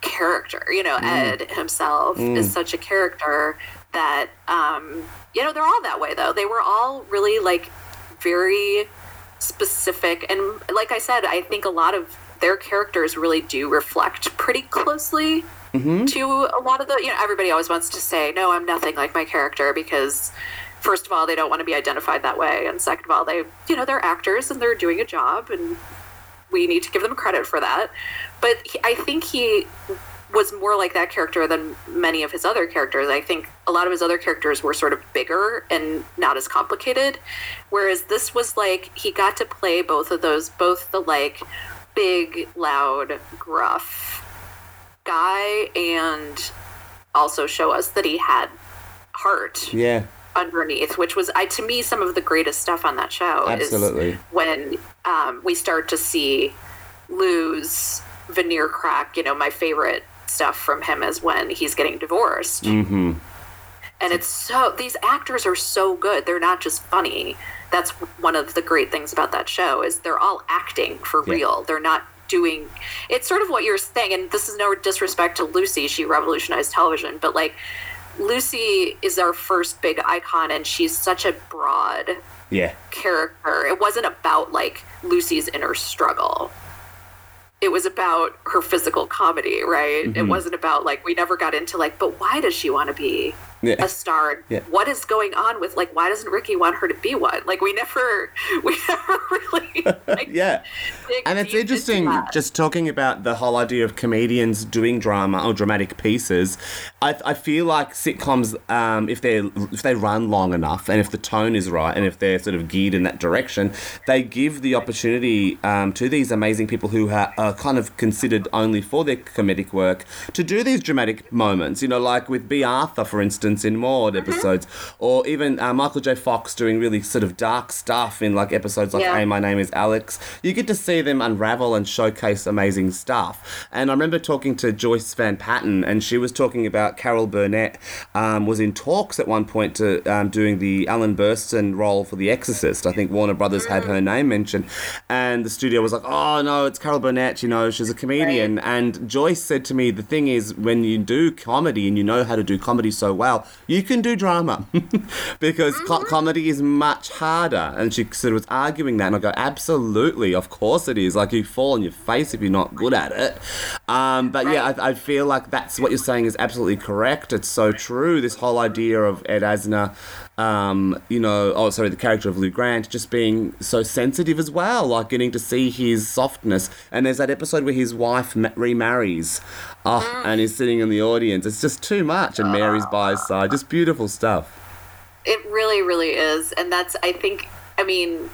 S3: character. You know, mm. Ed himself is mm. such a character that um, you know they're all that way though. They were all really like very specific and like i said i think a lot of their characters really do reflect pretty closely mm-hmm. to a lot of the you know everybody always wants to say no i'm nothing like my character because first of all they don't want to be identified that way and second of all they you know they're actors and they're doing a job and we need to give them credit for that but he, i think he was more like that character than many of his other characters. I think a lot of his other characters were sort of bigger and not as complicated, whereas this was like he got to play both of those, both the like big, loud, gruff guy and also show us that he had heart
S2: Yeah.
S3: Underneath, which was I to me some of the greatest stuff on that show.
S2: Absolutely.
S3: Is when um, we start to see Lou's veneer crack. You know, my favorite stuff from him is when he's getting divorced.
S2: Mm-hmm.
S3: And it's so these actors are so good. They're not just funny. That's one of the great things about that show is they're all acting for
S2: Yeah.
S3: real. They're not doing it's sort of what you're saying and this is no disrespect to Lucy. She revolutionized television, but like Lucy is our first big icon and she's such a broad
S2: Yeah.
S3: character. It wasn't about like Lucy's inner struggle. It was about her physical comedy, right?
S2: Mm-hmm.
S3: It wasn't about like we never got into like, but why does she want to be
S2: Yeah.
S3: a star?
S2: Yeah.
S3: What is going on with like why doesn't Ricky want her to be one? Like we never we never really like,
S2: Yeah. And it's interesting just talking about the whole idea of comedians doing drama or dramatic pieces. I, I feel like sitcoms, um, if they if they run long enough and if the tone is right and if they're sort of geared in that direction, they give the opportunity um, to these amazing people who ha- are kind of considered only for their comedic work to do these dramatic moments. You know, like with Bea Arthur, for instance, in Maude
S3: Mm-hmm.
S2: episodes, or even uh, Michael J. Fox doing really sort of dark stuff in like episodes like
S3: Yeah.
S2: Hey, My Name is Alex. You get to see them unravel and showcase amazing stuff. And I remember talking to Joyce Van Patten, and she was talking about Carol Burnett um, was in talks at one point to um, doing the Ellen Burstyn role for The Exorcist. I think Warner Brothers had her name mentioned, and the studio was like, "Oh no, it's Carol Burnett. You know, she's a comedian." And Joyce said to me, "The thing is, when you do comedy and you know how to do comedy so well, well, you can do drama because
S3: Mm-hmm.
S2: comedy is much harder. And she sort of was arguing that, and I go, absolutely, of course it is. Like you fall on your face if you're not good at it. Um, but yeah, I, I feel like that's what you're saying is absolutely correct. It's so true. This whole idea of Ed Asner. Um, you know, oh, sorry, the character of Lou Grant just being so sensitive as well, like getting to see his softness. And there's that episode where his wife remarries, oh, and he's sitting in the audience. It's just too much, and Mary's by his side. Just beautiful stuff.
S3: It really, really is. And that's, I think, I mean,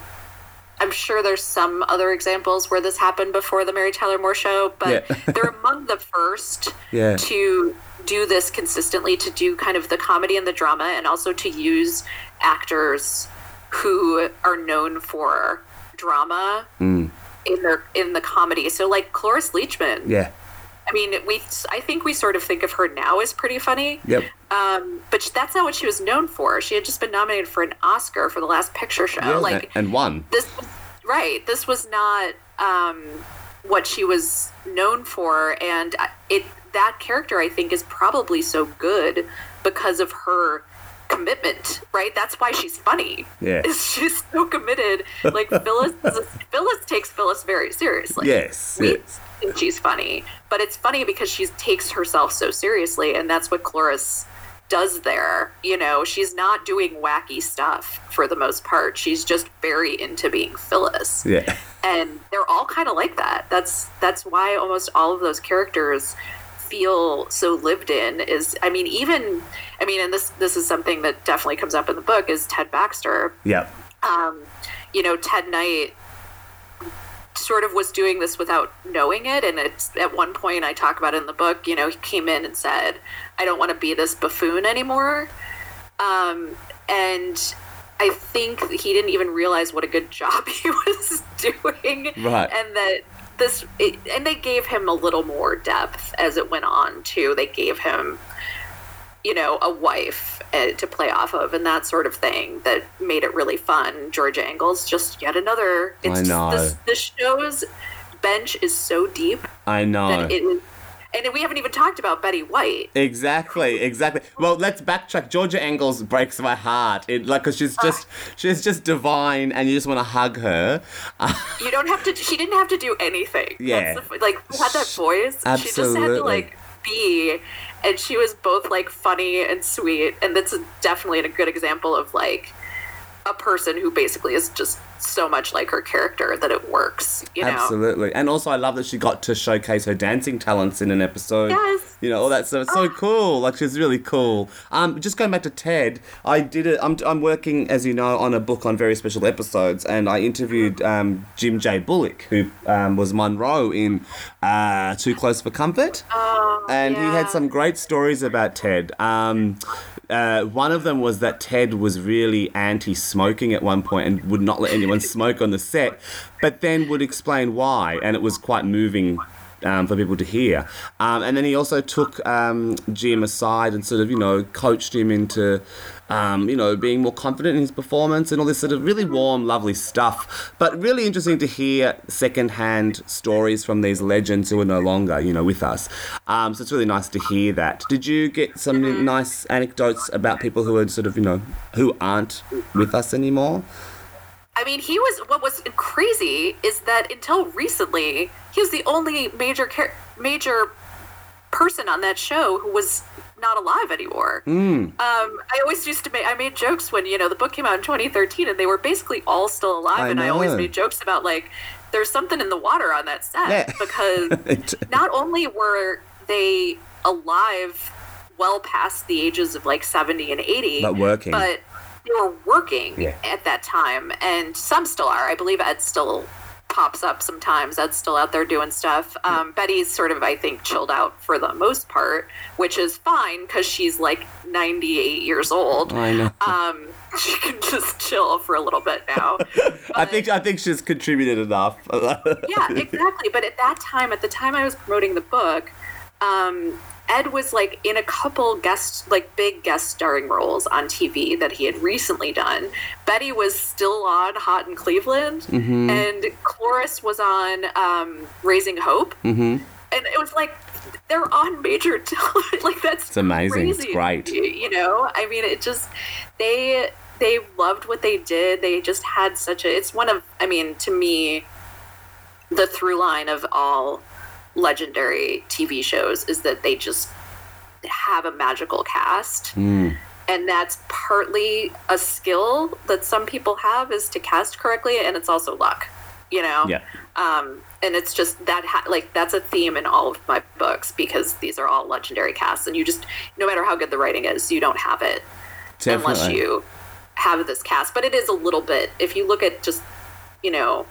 S3: I'm sure there's some other examples where this happened before the Mary Tyler Moore show, but
S2: Yeah.
S3: they're among the first
S2: Yeah.
S3: to do this consistently, to do kind of the comedy and the drama, and also to use actors who are known for drama
S2: Mm.
S3: in their in the comedy. So like Cloris Leachman.
S2: Yeah.
S3: I mean, we I think we sort of think of her now as pretty funny.
S2: Yep.
S3: Um, but that's not what she was known for. She had just been nominated for an Oscar for the last picture show.
S2: Yeah,
S3: like
S2: and one.
S3: this, was, right? This was not um, what she was known for, and it that character I think is probably so good because of her commitment. Right? That's why she's funny.
S2: Yeah.
S3: is she's so committed. Like Phyllis, Phyllis takes Phyllis very seriously
S2: Yes.
S3: we
S2: yes.
S3: Think she's funny, but it's funny because she takes herself so seriously, and that's what Cloris does there. You know, she's not doing wacky stuff for the most part. She's just very into being Phyllis,
S2: Yeah.
S3: and they're all kind of like that. That's that's why almost all of those characters feel so lived in. Is I mean, even I mean, and this this is something that definitely comes up in the book is Ted Baxter
S2: Yep.
S3: um, you know, Ted Knight sort of was doing this without knowing it. And it's at one point I talk about in the book, you know, he came in and said, I don't want to be this buffoon anymore. Um, and I think he didn't even realize what a good job he was doing.
S2: Right.
S3: And that this, it, and they gave him a little more depth as it went on, too. They gave him you know, a wife uh, to play off of and that sort of thing that made it really fun. Georgia Engels, just yet another. It's
S2: I know.
S3: This, this show's bench is so deep
S2: I know.
S3: that it. And we haven't even talked about Betty White.
S2: Exactly, exactly. Well, let's backtrack. Georgia Engels breaks my heart. It like because she's just she's just divine, and you just want to hug her.
S3: You don't have to. She didn't have to do anything.
S2: Yeah.
S3: That's the, like had that voice. She just had
S2: Absolutely.
S3: to like be, and she was both like funny and sweet. And that's definitely a good example of like a person who basically is just so much like her character that it works. You know.
S2: Absolutely, and also I love that she got to showcase her dancing talents in an episode.
S3: Yes.
S2: You know all that stuff. It's so cool. Like she's really cool. Um, just going back to Ted, I did it. I'm I'm working as you know on a book on very special episodes, and I interviewed um, Jim J Bullock, who um, was Monroe in uh, Too Close for Comfort. oh, and he had some great stories about Ted. Um, uh, one of them was that Ted was really anti-smoking at one point and would not let anyone smoke on the set, but then would explain why, and it was quite moving. Um, for people to hear, um, and then he also took um, Jim aside and sort of, you know, coached him into, um, you know, being more confident in his performance and all this sort of really warm, lovely stuff. But really interesting to hear second-hand stories from these legends who are no longer, you know, with us. Um, so it's really nice to hear that. Did you get some nice anecdotes about people who are sort of, you know, who aren't with us anymore?
S3: I mean, he was. What was crazy is that until recently, he was the only major major person on that show who was not alive anymore. Um, I always used to make. I made jokes when you know the book came out in 2013, and they were basically all still alive.
S2: I
S3: and I always made jokes about like there's something in the water on that set
S2: Yeah.
S3: because not only were they alive well past the ages of like 70 and 80
S2: But working.
S3: but they were working
S2: Yeah.
S3: at that time and some still are i believe ed still pops up sometimes ed's still out there doing stuff um, betty's sort of i think chilled out for the most part which is fine because she's like 98 years old
S2: I know.
S3: um, she can just chill for a little bit now
S2: I think I think she's contributed enough.
S3: yeah, exactly. But at that time, at the time I was promoting the book, um, Ed was like in a couple guest, like big guest starring roles on TV that he had recently done. Betty was still on Hot in Cleveland, and Cloris was on um, Raising Hope. Mm-hmm. And it was like they're on major television. like that's
S2: It's amazing. It's
S3: crazy.
S2: great.
S3: You know, I mean, it just they they loved what they did. They just had such a. It's one of. I mean, to me, the through line of all legendary TV shows is that they just have a magical cast.
S2: Hmm.
S3: And that's partly a skill that some people have is to cast correctly, and it's also luck, you know?
S2: Yeah.
S3: um, and it's just that ha- like that's a theme in all of my books because these are all legendary casts and you just no matter how good the writing is you don't have it unless you have this cast but it is a little bit if you look at just you know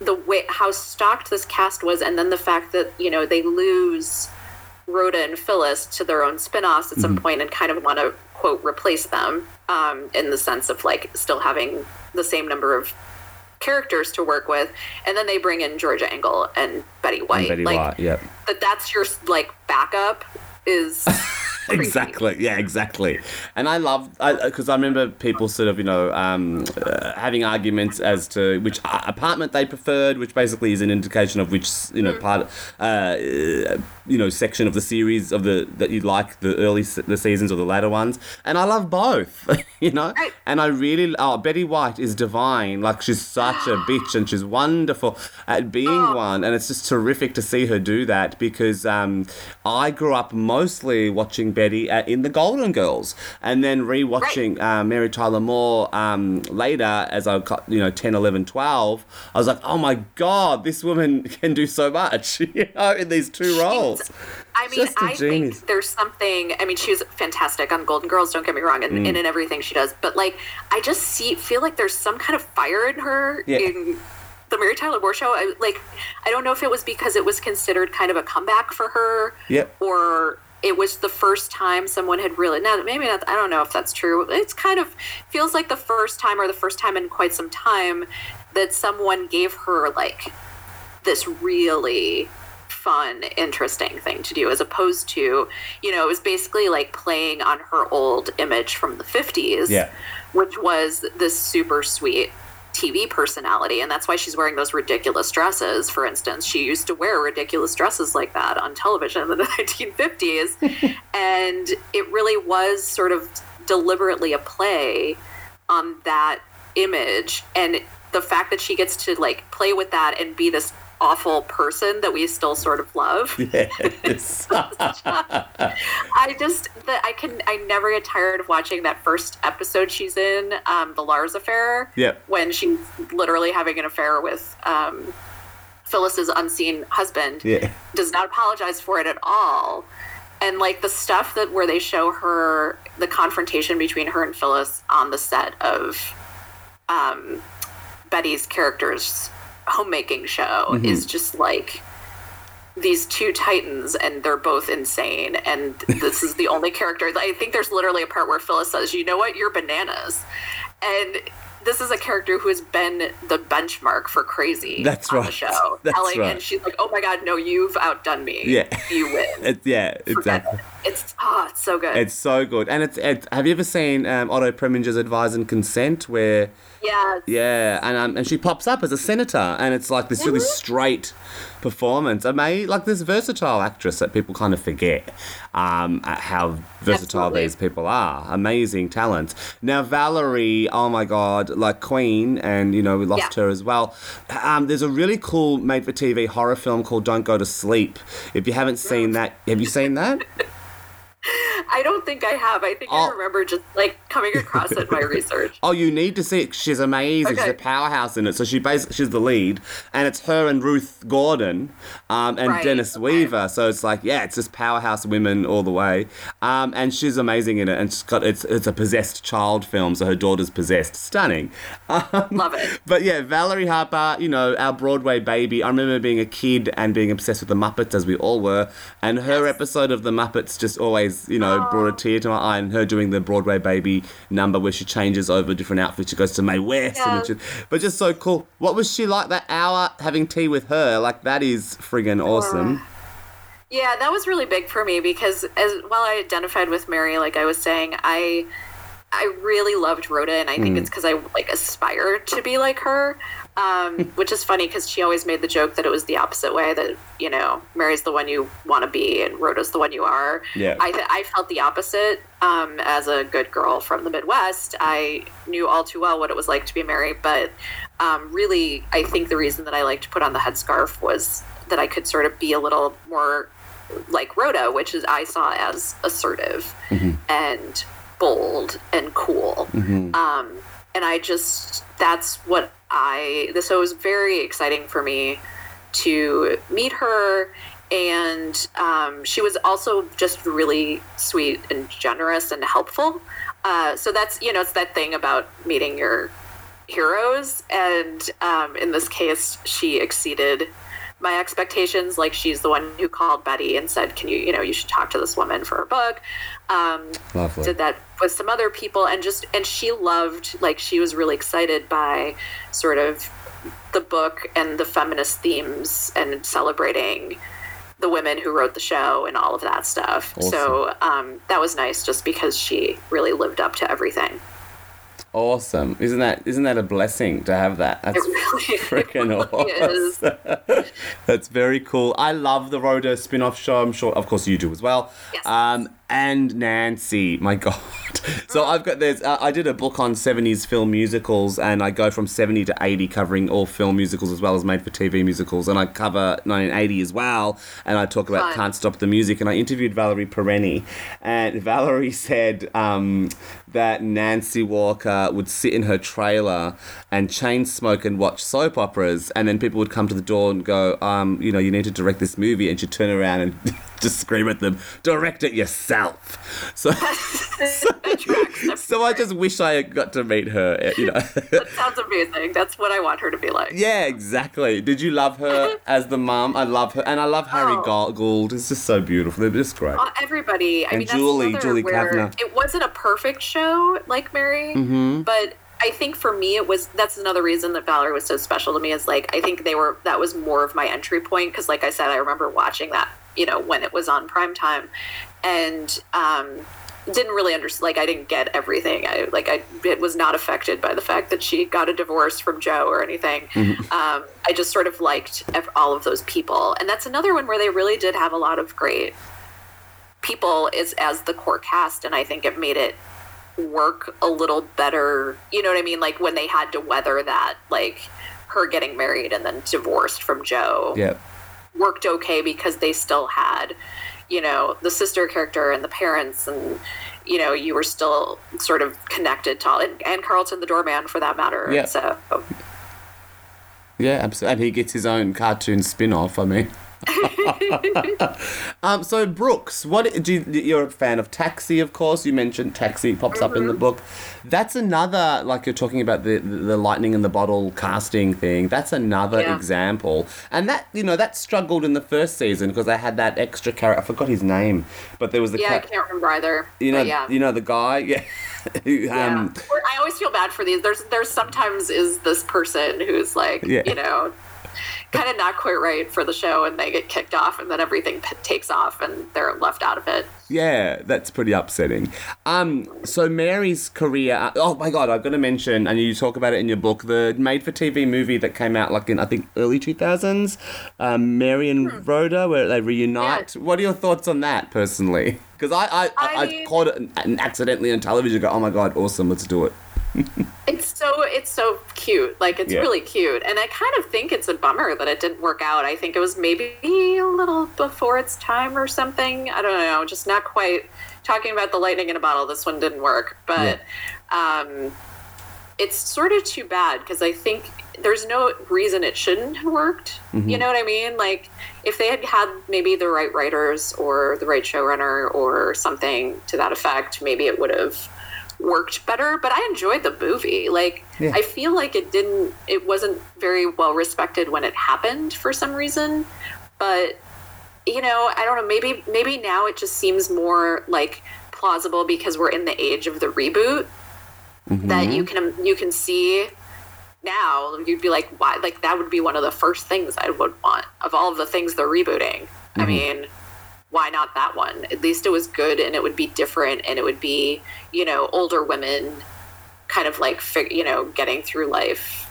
S3: the way how stocked this cast was and then the fact that you know they lose Rhoda and Phyllis to their own spin-offs at
S2: Mm-hmm.
S3: some point and kind of want to quote replace them um, in the sense of like still having the same number of characters to work with and then they bring in Georgia Engel and Betty White
S2: And Betty
S3: like
S2: White. Yeah.
S3: that that's your like backup is.
S2: Exactly. Yeah, exactly. And I love because I, remember people sort of you know um, uh, having arguments as to which apartment they preferred, which basically is an indication of which you know part uh, you know section of the series of the that you like the early se- the seasons or the latter ones. And I love both. you know.
S3: Right.
S2: And I really oh Betty White is divine. Like she's such a bitch and she's wonderful at being
S3: Oh.
S2: one. And it's just terrific to see her do that because um, I grew up mostly watching Betty uh, in The Golden Girls and then rewatching uh, Mary Tyler Moore um, later as I got, you know, 10, 11, 12. I was like, oh my God, this woman can do so much, you know, in these two roles.
S3: I mean, I think there's something. I mean, she was fantastic on Golden Girls. Don't get me wrong, and,
S2: Mm.
S3: and in everything she does. But like, I just see feel like there's some kind of fire in her
S2: Yeah.
S3: in the Mary Tyler Moore show. I, like, I don't know if it was because it was considered kind of a comeback for her,
S2: Yep.
S3: or it was the first time someone had really. Now, maybe not. I don't know if that's true. It's kind of feels like the first time, or the first time in quite some time, that someone gave her like this really fun, interesting thing to do, as opposed to, you know, it was basically like playing on her old image from the 50s,
S2: Yeah.
S3: which was this super sweet TV personality. And that's why she's wearing those ridiculous dresses, for instance. She used to wear ridiculous dresses like that on television in the 1950s. and it really was sort of deliberately a play on that image and the fact that she gets to like play with that and be this awful person that we still sort of love
S2: Yes.
S3: i just that i can i never get tired of watching that first episode she's in um, the lars affair
S2: Yeah.
S3: when she's literally having an affair with um, phyllis's unseen husband
S2: yeah.
S3: does not apologize for it at all. And like the stuff that where they show her the confrontation between her and Phyllis on the set of um, Betty's character's homemaking show is just like these two titans and they're both insane and this is the only character i think there's literally a part where phyllis says you know what you're bananas and this is a character who has been the benchmark for crazy
S2: That's
S3: on
S2: right.
S3: the show
S2: That's
S3: telling
S2: right.
S3: and she's like oh my god no you've outdone me
S2: Yeah.
S3: you win
S2: It, yeah,
S3: Forget
S2: exactly.
S3: it. it's ah it's so good
S2: It's so good. And it's, it's have you ever seen um, Otto Preminger's Advise and Consent where
S3: yeah
S2: Yeah, and um, and she pops up as a senator, and it's like this really straight performance. I Amazing, like this versatile actress that people kind of forget um, how versatile
S3: Absolutely.
S2: these people are. Amazing talent. Now Valerie, oh my god, like Queen, and you know we lost
S3: Yeah.
S2: her as well. Um, there's a really cool made-for-TV horror film called Don't Go to Sleep. If you haven't seen that, have you seen that?
S3: i don't think i have i think
S2: Oh.
S3: i remember just like coming across it in my research
S2: Oh, you need to see it. She's amazing. She's
S3: Okay.
S2: a powerhouse in it. So she basically she's the lead, and it's her and Ruth Gordon, um, and
S3: Right,
S2: Dennis
S3: okay.
S2: Weaver. So it's like yeah, it's just powerhouse women all the way. Um, and she's amazing in it. And she's got it's it's a possessed child film, so her daughter's possessed. Stunning. Um,
S3: love it
S2: but yeah, Valerie Harper, you know, our Broadway baby. I remember being a kid and being obsessed with the Muppets, as we all were. And her episode of the Muppets just always, you know, brought a tear to my eye. And her doing the Broadway baby number where she changes over different outfits. She goes to Mae West,
S3: Yeah.
S2: she, but just so cool. What was she like that hour having tea with her? Like that is friggin' awesome.
S3: Yeah, that was really big for me because as while I identified with Mary, like I was saying, I I really loved Rhoda, and I
S2: Mm.
S3: think it's because I like aspired to be like her. Um, which is funny because she always made the joke that it was the opposite way that you know Mary's the one you want to be and Rhoda's the one you are.
S2: Yeah.
S3: I th- I felt the opposite. Um, as a good girl from the Midwest, I knew all too well what it was like to be Mary. But um, really, I think the reason that I liked to put on the headscarf was that I could sort of be a little more like Rhoda, which is I saw as assertive and bold and cool. Um, and I just that's what I so it was very exciting for me to meet her. And um, she was also just really sweet and generous and helpful. Uh, so that's you know it's that thing about meeting your heroes. And um, in this case she exceeded my expectations like she's the one who called betty and said can you you know you should talk to this woman for a book. Um,
S2: Lovely.
S3: did that with some other people and just and she loved like she was really excited by sort of the book and the feminist themes and celebrating the women who wrote the show and all of that stuff. So um, that was nice just because she really lived up to everything
S2: Awesome. Isn't that isn't that a blessing to have that? That's
S3: really
S2: freaking
S3: really
S2: awesome. That's very cool. I love the Rhoda spin-off show. I'm sure of course you do as well.
S3: Yes.
S2: Um and Nancy, my god. So I've got there's uh, I did a book on 70s film musicals and I go from 70 to 80 covering all film musicals as well as made for TV musicals and I cover 1980 as well and I talk about
S3: Fun.
S2: Can't Stop the Music and I interviewed Valerie Perrine and Valerie said um, that Nancy Walker would sit in her trailer and chain smoke and watch soap operas and then people would come to the door and go um, you know you need to direct this movie and she'd turn around and just scream at them direct it yourself so
S3: tracks.
S2: so I just wish I got to meet her eh, you know
S3: that sounds amazing that's what i want her to be like
S2: yeah exactly did you love her as the mom? I love her and I love Harry
S3: Oh.
S2: Gould it's just so beautiful they're just great
S3: Uh, everybody. I
S2: And
S3: mean,
S2: Julie- Julie Kavner.
S3: It wasn't a perfect show like Mary,
S2: Mm-hmm.
S3: but I think for me it was. That's another reason that Valerie was so special to me. Is like I think they were. That was more of my entry point because, like I said, I remember watching that. You know, when it was on prime time, and um, didn't really understand. Like I didn't get everything. I like I it was not affected by the fact that she got a divorce from Joe or anything. Um, I just sort of liked all of those people, and that's another one where they really did have a lot of great people is as the core cast and i think it made it work a little better you know what i mean like when they had to weather that like her getting married and then divorced from joe
S2: yeah
S3: worked okay because they still had you know the sister character and the parents and you know you were still sort of connected to all and, and carlton the doorman for that matter
S2: Yeah.
S3: so
S2: Yeah, absolutely. And he gets his own cartoon spin-off, I mean. um, so Brooks, what do you, you're a fan of Taxi, of course. You mentioned Taxi pops up in the book. That's another like you're talking about the the lightning in the bottle casting thing. That's another
S3: Yeah.
S2: example. And that you know that struggled in the first season because they had that extra character. I forgot his name, but there was the
S3: yeah i can't remember either
S2: you know
S3: yeah
S2: you know the guy yeah. Who, um,
S3: I always feel bad for these. There's there's sometimes is this person who's like,
S2: Yeah.
S3: you know, kind of not quite right for the show, and they get kicked off, and then everything p- takes off, and they're left out of it.
S2: Yeah, that's pretty upsetting. Um, so Mary's career. Oh my god, I've got to mention, and you talk about it in your book, the made-for-TV movie that came out like in I think early two thousands, um, Mary and Rhoda, where they reunite. What are your thoughts on that, personally? Because I I, I, I caught it and accidentally on television. Go, oh my god, awesome, let's do it.
S3: It's so it's so cute. Like it's
S2: Yeah.
S3: really cute, and I kind of think it's a bummer that it didn't work out. I think it was maybe a little before its time or something. I don't know, just not quite. Talking about the lightning in a bottle, this one didn't work, but um, it's sort of too bad because I think there's no reason it shouldn't have worked. You know what I mean? Like if they had had maybe the right writers or the right showrunner or something to that effect, maybe it would have worked better. But I enjoyed the movie. Like
S2: Yeah.
S3: I feel like it didn't. It wasn't very well respected when it happened for some reason. But you know, I don't know. Maybe maybe now it just seems more like plausible because we're in the age of the reboot mm-hmm. that you can you can see now you'd be like why like that would be one of the first things i would want of all of the things they're rebooting i mm-hmm. mean why not that one at least it was good and it would be different and it would be you know older women kind of like you know getting through life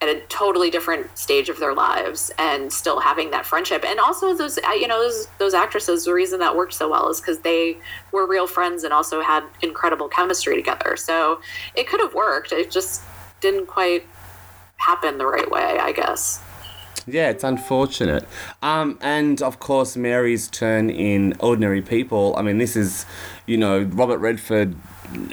S3: at a totally different stage of their lives and still having that friendship. And also those, uh, you know, those, those actresses, the reason that worked so well is because they were real friends and also had incredible chemistry together. So it could have worked. It just didn't quite happen the right way, I guess.
S2: Yeah, it's unfortunate. Um, and of course, Mary's turn in Ordinary People. I mean, this is, you know, Robert Redford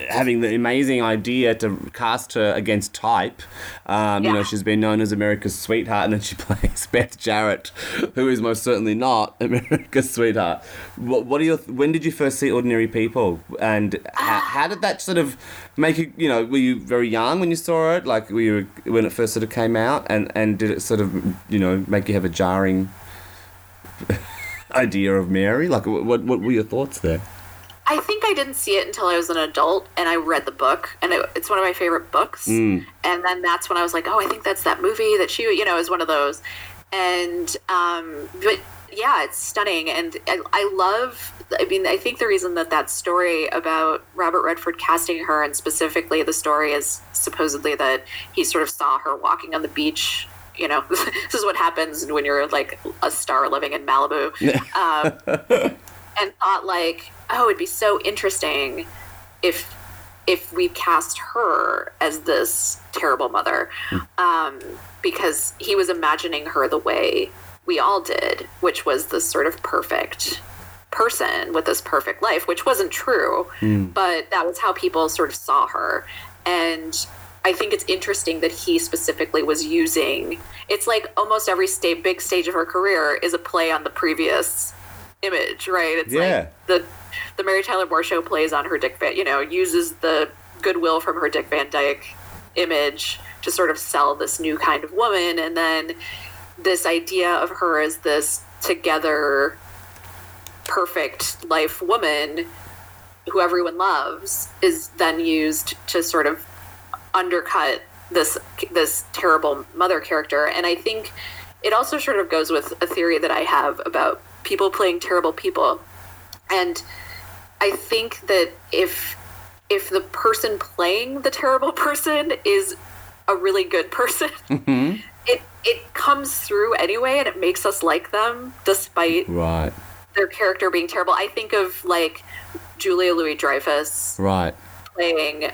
S2: having the amazing idea to cast her against type. Um, You know, she's been known as America's sweetheart, and then she plays Beth Jarrett, who is most certainly not America's sweetheart. What, what are your? When did you first see Ordinary People, and how, how did that sort of make you? You know, were you very young when you saw it? Like, were you when it first sort of came out, and and did it sort of you know make you have a jarring idea of Mary? Like, what, what were your thoughts there?
S3: I think I didn't see it until I was an adult and I read the book, and it, it's one of my favorite books. And then that's when I was like, oh, I think that's that movie that she, you know, is one of those. And, um, but yeah, it's stunning. And I, I love, I mean, I think the reason that that story about Robert Redford casting her, and specifically the story is supposedly that he sort of saw her walking on the beach. You know, this is what happens when you're like a star living in Malibu. Um, and thought like, oh, it'd be so interesting if if we cast her as this terrible mother, um, because he was imagining her the way we all did, which was this sort of perfect person with this perfect life, which wasn't true, but that was how people sort of saw her, and. I think it's interesting that he specifically was using. It's like almost every sta- big stage of her career is a play on the previous image, right? It's
S2: Yeah.
S3: like the the Mary Tyler Moore show plays on her Dick Van, you know, uses the goodwill from her Dick Van Dyke image to sort of sell this new kind of woman, and then this idea of her as this together, perfect life woman who everyone loves is then used to sort of undercut this this terrible mother character and i think it also sort of goes with a theory that i have about people playing terrible people. And i think that if if the person playing the terrible person is a really good person mm-hmm. it it comes through anyway and it makes us like them despite
S2: Right,
S3: their character being terrible. I think of like julia louis dreyfus
S2: right.
S3: playing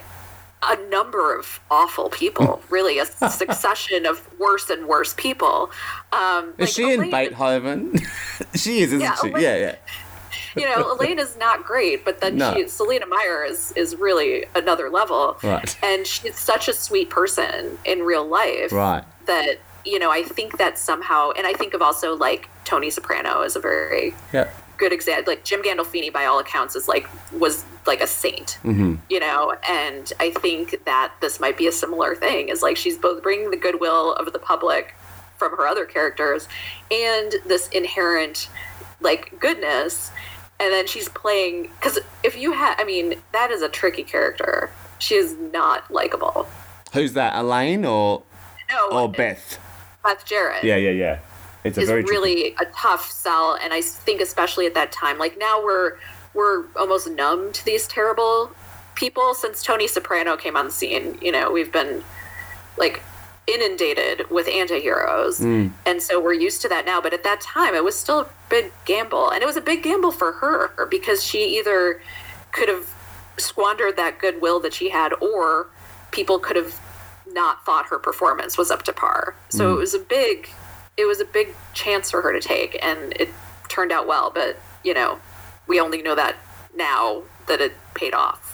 S3: a number of awful people, really a succession of worse and worse people. Um,
S2: Is
S3: like
S2: she in Beethoven? she is, isn't
S3: Yeah,
S2: she?
S3: Elaine-
S2: Yeah, yeah.
S3: You know, Elaine is not great, but then
S2: No.
S3: she, Selina Meyer is is really another level.
S2: Right.
S3: And she's such a sweet person in real life.
S2: Right.
S3: That you know, I think that somehow, and I think of also like Tony Soprano as a very
S2: Yeah.
S3: Good example. Like Jim Gandolfini, by all accounts, is like was like a saint,
S2: Mm-hmm.
S3: you know. And I think that this might be a similar thing. Is like she's both bringing the goodwill of the public from her other characters, and this inherent like goodness. And then she's playing because if you had, I mean, that is a tricky character. She is not likable.
S2: Who's that? Elaine or
S3: No,
S2: or Beth?
S3: Beth Jarrett.
S2: Yeah, yeah, yeah. It's a
S3: is
S2: very tricky-
S3: really a tough sell and i think especially at that time like now we're we're almost numb to these terrible people since tony soprano came on the scene. You know we've been like inundated with anti-heroes hmm. and so we're used to that now but at that time it was still a big gamble and it was a big gamble for her because she either could have squandered that goodwill that she had or people could have not thought her performance was up to par. So hmm. it was a big it was a big chance for her to take and it turned out well but you know we only know that now that it paid off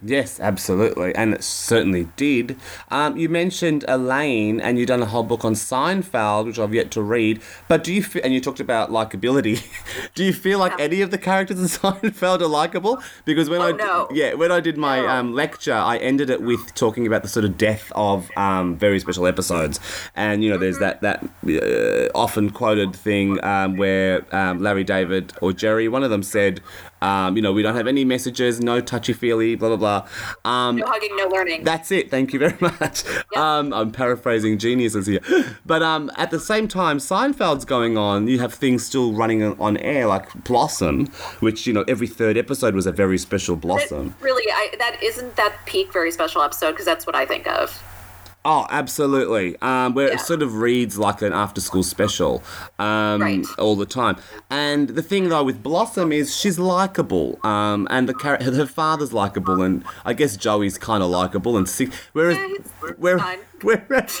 S2: Yes, absolutely, and it certainly did. Um, you mentioned Elaine, and you've done a whole book on Seinfeld, which I've yet to read. But do you feel, and you talked about likability? do you feel like any of the characters in Seinfeld are likable? Because when
S3: Oh,
S2: I
S3: no.
S2: yeah when I did my
S3: No.
S2: um, lecture, I ended it with talking about the sort of death of um, very special episodes, and you know there's that that uh, often quoted thing um, where um, Larry David or Jerry, one of them said. Um, you know, we don't have any messages, no touchy feely, blah blah blah. Um,
S3: no hugging no learning
S2: that's it. Thank you very much. Um, I'm paraphrasing geniuses here, but um, at the same time, Seinfeld's going on. You have things still running on- air, like Blossom, which you know every third episode was a very special
S3: That-
S2: Blossom.
S3: really I, that isn't that peak very special episode because that's what i think of
S2: Oh, absolutely. Um, where
S3: Yeah.
S2: it sort of reads like an after-school special um,
S3: Right.
S2: all the time. And the thing though with Blossom is she's likable, um, and the char- her father's likable, and I guess Joey's kind of likable and Six. Whereas,
S3: Yeah, he's
S2: where, whereas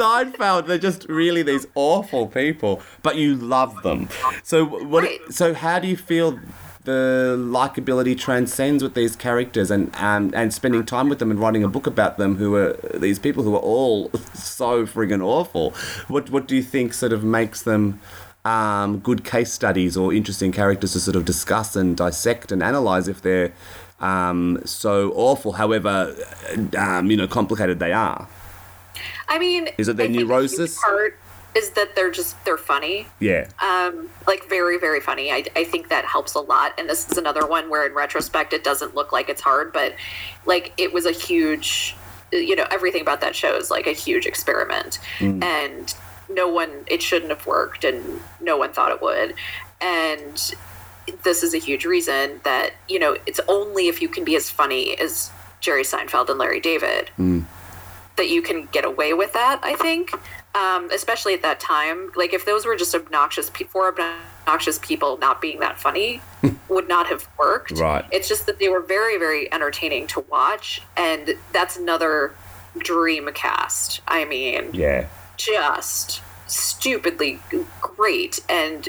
S2: Seinfeld, they're just really these awful people, but you love them. So what?
S3: Right.
S2: So how do you feel? The likability transcends with these characters, and um, and spending time with them and writing a book about them, who are these people who are all so friggin' awful. What what do you think sort of makes them um, good case studies or interesting characters to sort of discuss and dissect and analyze if they're um, so awful, however um, you know complicated they are?
S3: I mean,
S2: Is it their
S3: I think a huge
S2: neurosis?
S3: Part is that they're just they're funny.
S2: Yeah,
S3: um, like very very funny. I, I think that helps a lot. And this is another one where in retrospect it doesn't look like it's hard but like it was a huge you know everything about that show is like a huge experiment. And no one it shouldn't have worked and no one thought it would. And this is a huge reason that you know it's only if you can be as funny as jerry seinfeld and larry david that you can get away with that i think um, especially at that time like if those were just obnoxious pe- four obnoxious people not being that funny would not have worked.
S2: Right.
S3: it's just that they were very very entertaining to watch and that's another dream cast i mean.
S2: Yeah,
S3: just stupidly great and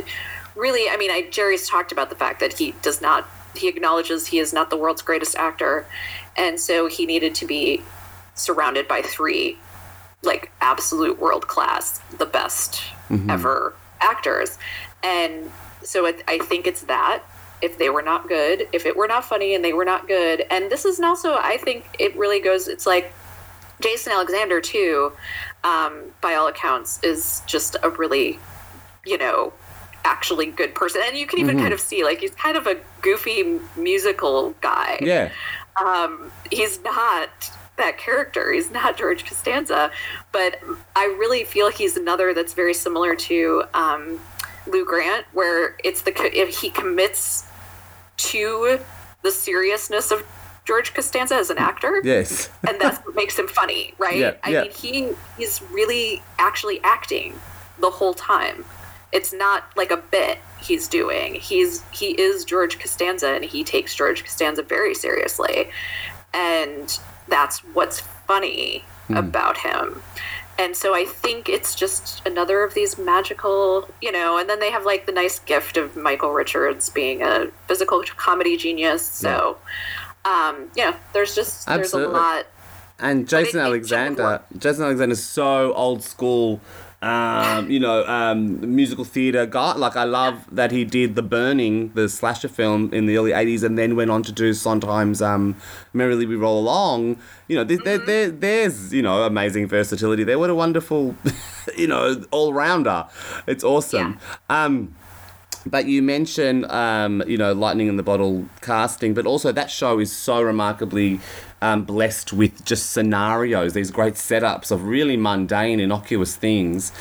S3: really i mean I, jerry's talked about the fact that he does not he acknowledges he is not the world's greatest actor and so he needed to be surrounded by three like absolute world class the best ever actors. And so it, i think it's that if they were not good if it were not funny and they were not good. And this is also i think it really goes it's like Jason Alexander too, um, by all accounts, is just a really, you know, actually good person, and you can even kind of see like he's kind of a goofy musical guy.
S2: yeah.
S3: Um, he's not that character. He's not George Costanza, but I really feel he's another that's very similar to um, Lou Grant, where it's the if he commits to the seriousness of George Costanza as an actor
S2: Yes.
S3: and that's what makes him funny, right?
S2: Yeah,
S3: I
S2: yeah.
S3: mean, he he's really actually acting the whole time. It's not like a bit he's doing. He's he is George Costanza, and he takes George Costanza very seriously, and that's what's funny
S2: Hmm.
S3: about him. And so I think it's just another of these magical, you know, and then they have like the nice gift of Michael Richards being a physical comedy genius. So, um, yeah, there's just there's
S2: Absolutely.
S3: a lot
S2: And Jason Alexander, Jason Alexander is so old school, um, you know, um, musical theatre guy. Like I love that he did The Burning, the slasher film in the early '80s, and then went on to do Sondheim's um, "Merrily We Roll Along." You know, there, there, there, there's you know amazing versatility there. What a wonderful, you know, all rounder. It's awesome. Um, but you mentioned, um, you know, Lightning in the Bottle casting, but also that show is so remarkably um, blessed with just scenarios, these great setups of really mundane, innocuous things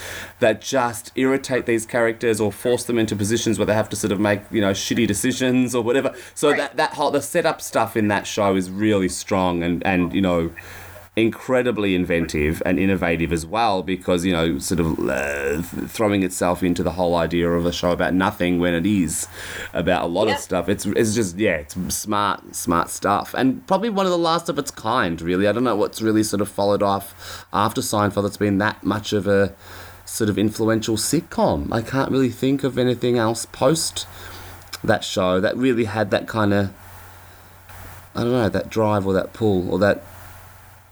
S2: that just irritate these characters or force them into positions where they have to sort of make, you know, shitty decisions or whatever. So
S3: Right.
S2: that, that whole, the setup stuff in that show is really strong and, and you know, incredibly inventive and innovative as well because you know sort of uh, throwing itself into the whole idea of a show about nothing when it is about a lot of stuff. It's it's just yeah it's smart smart stuff and probably one of the last of its kind really. I don't know what's really sort of followed off after seinfeld that's been that much of a sort of influential sitcom. I can't really think of anything else post that show that really had that kind of i don't know that drive or that pull or that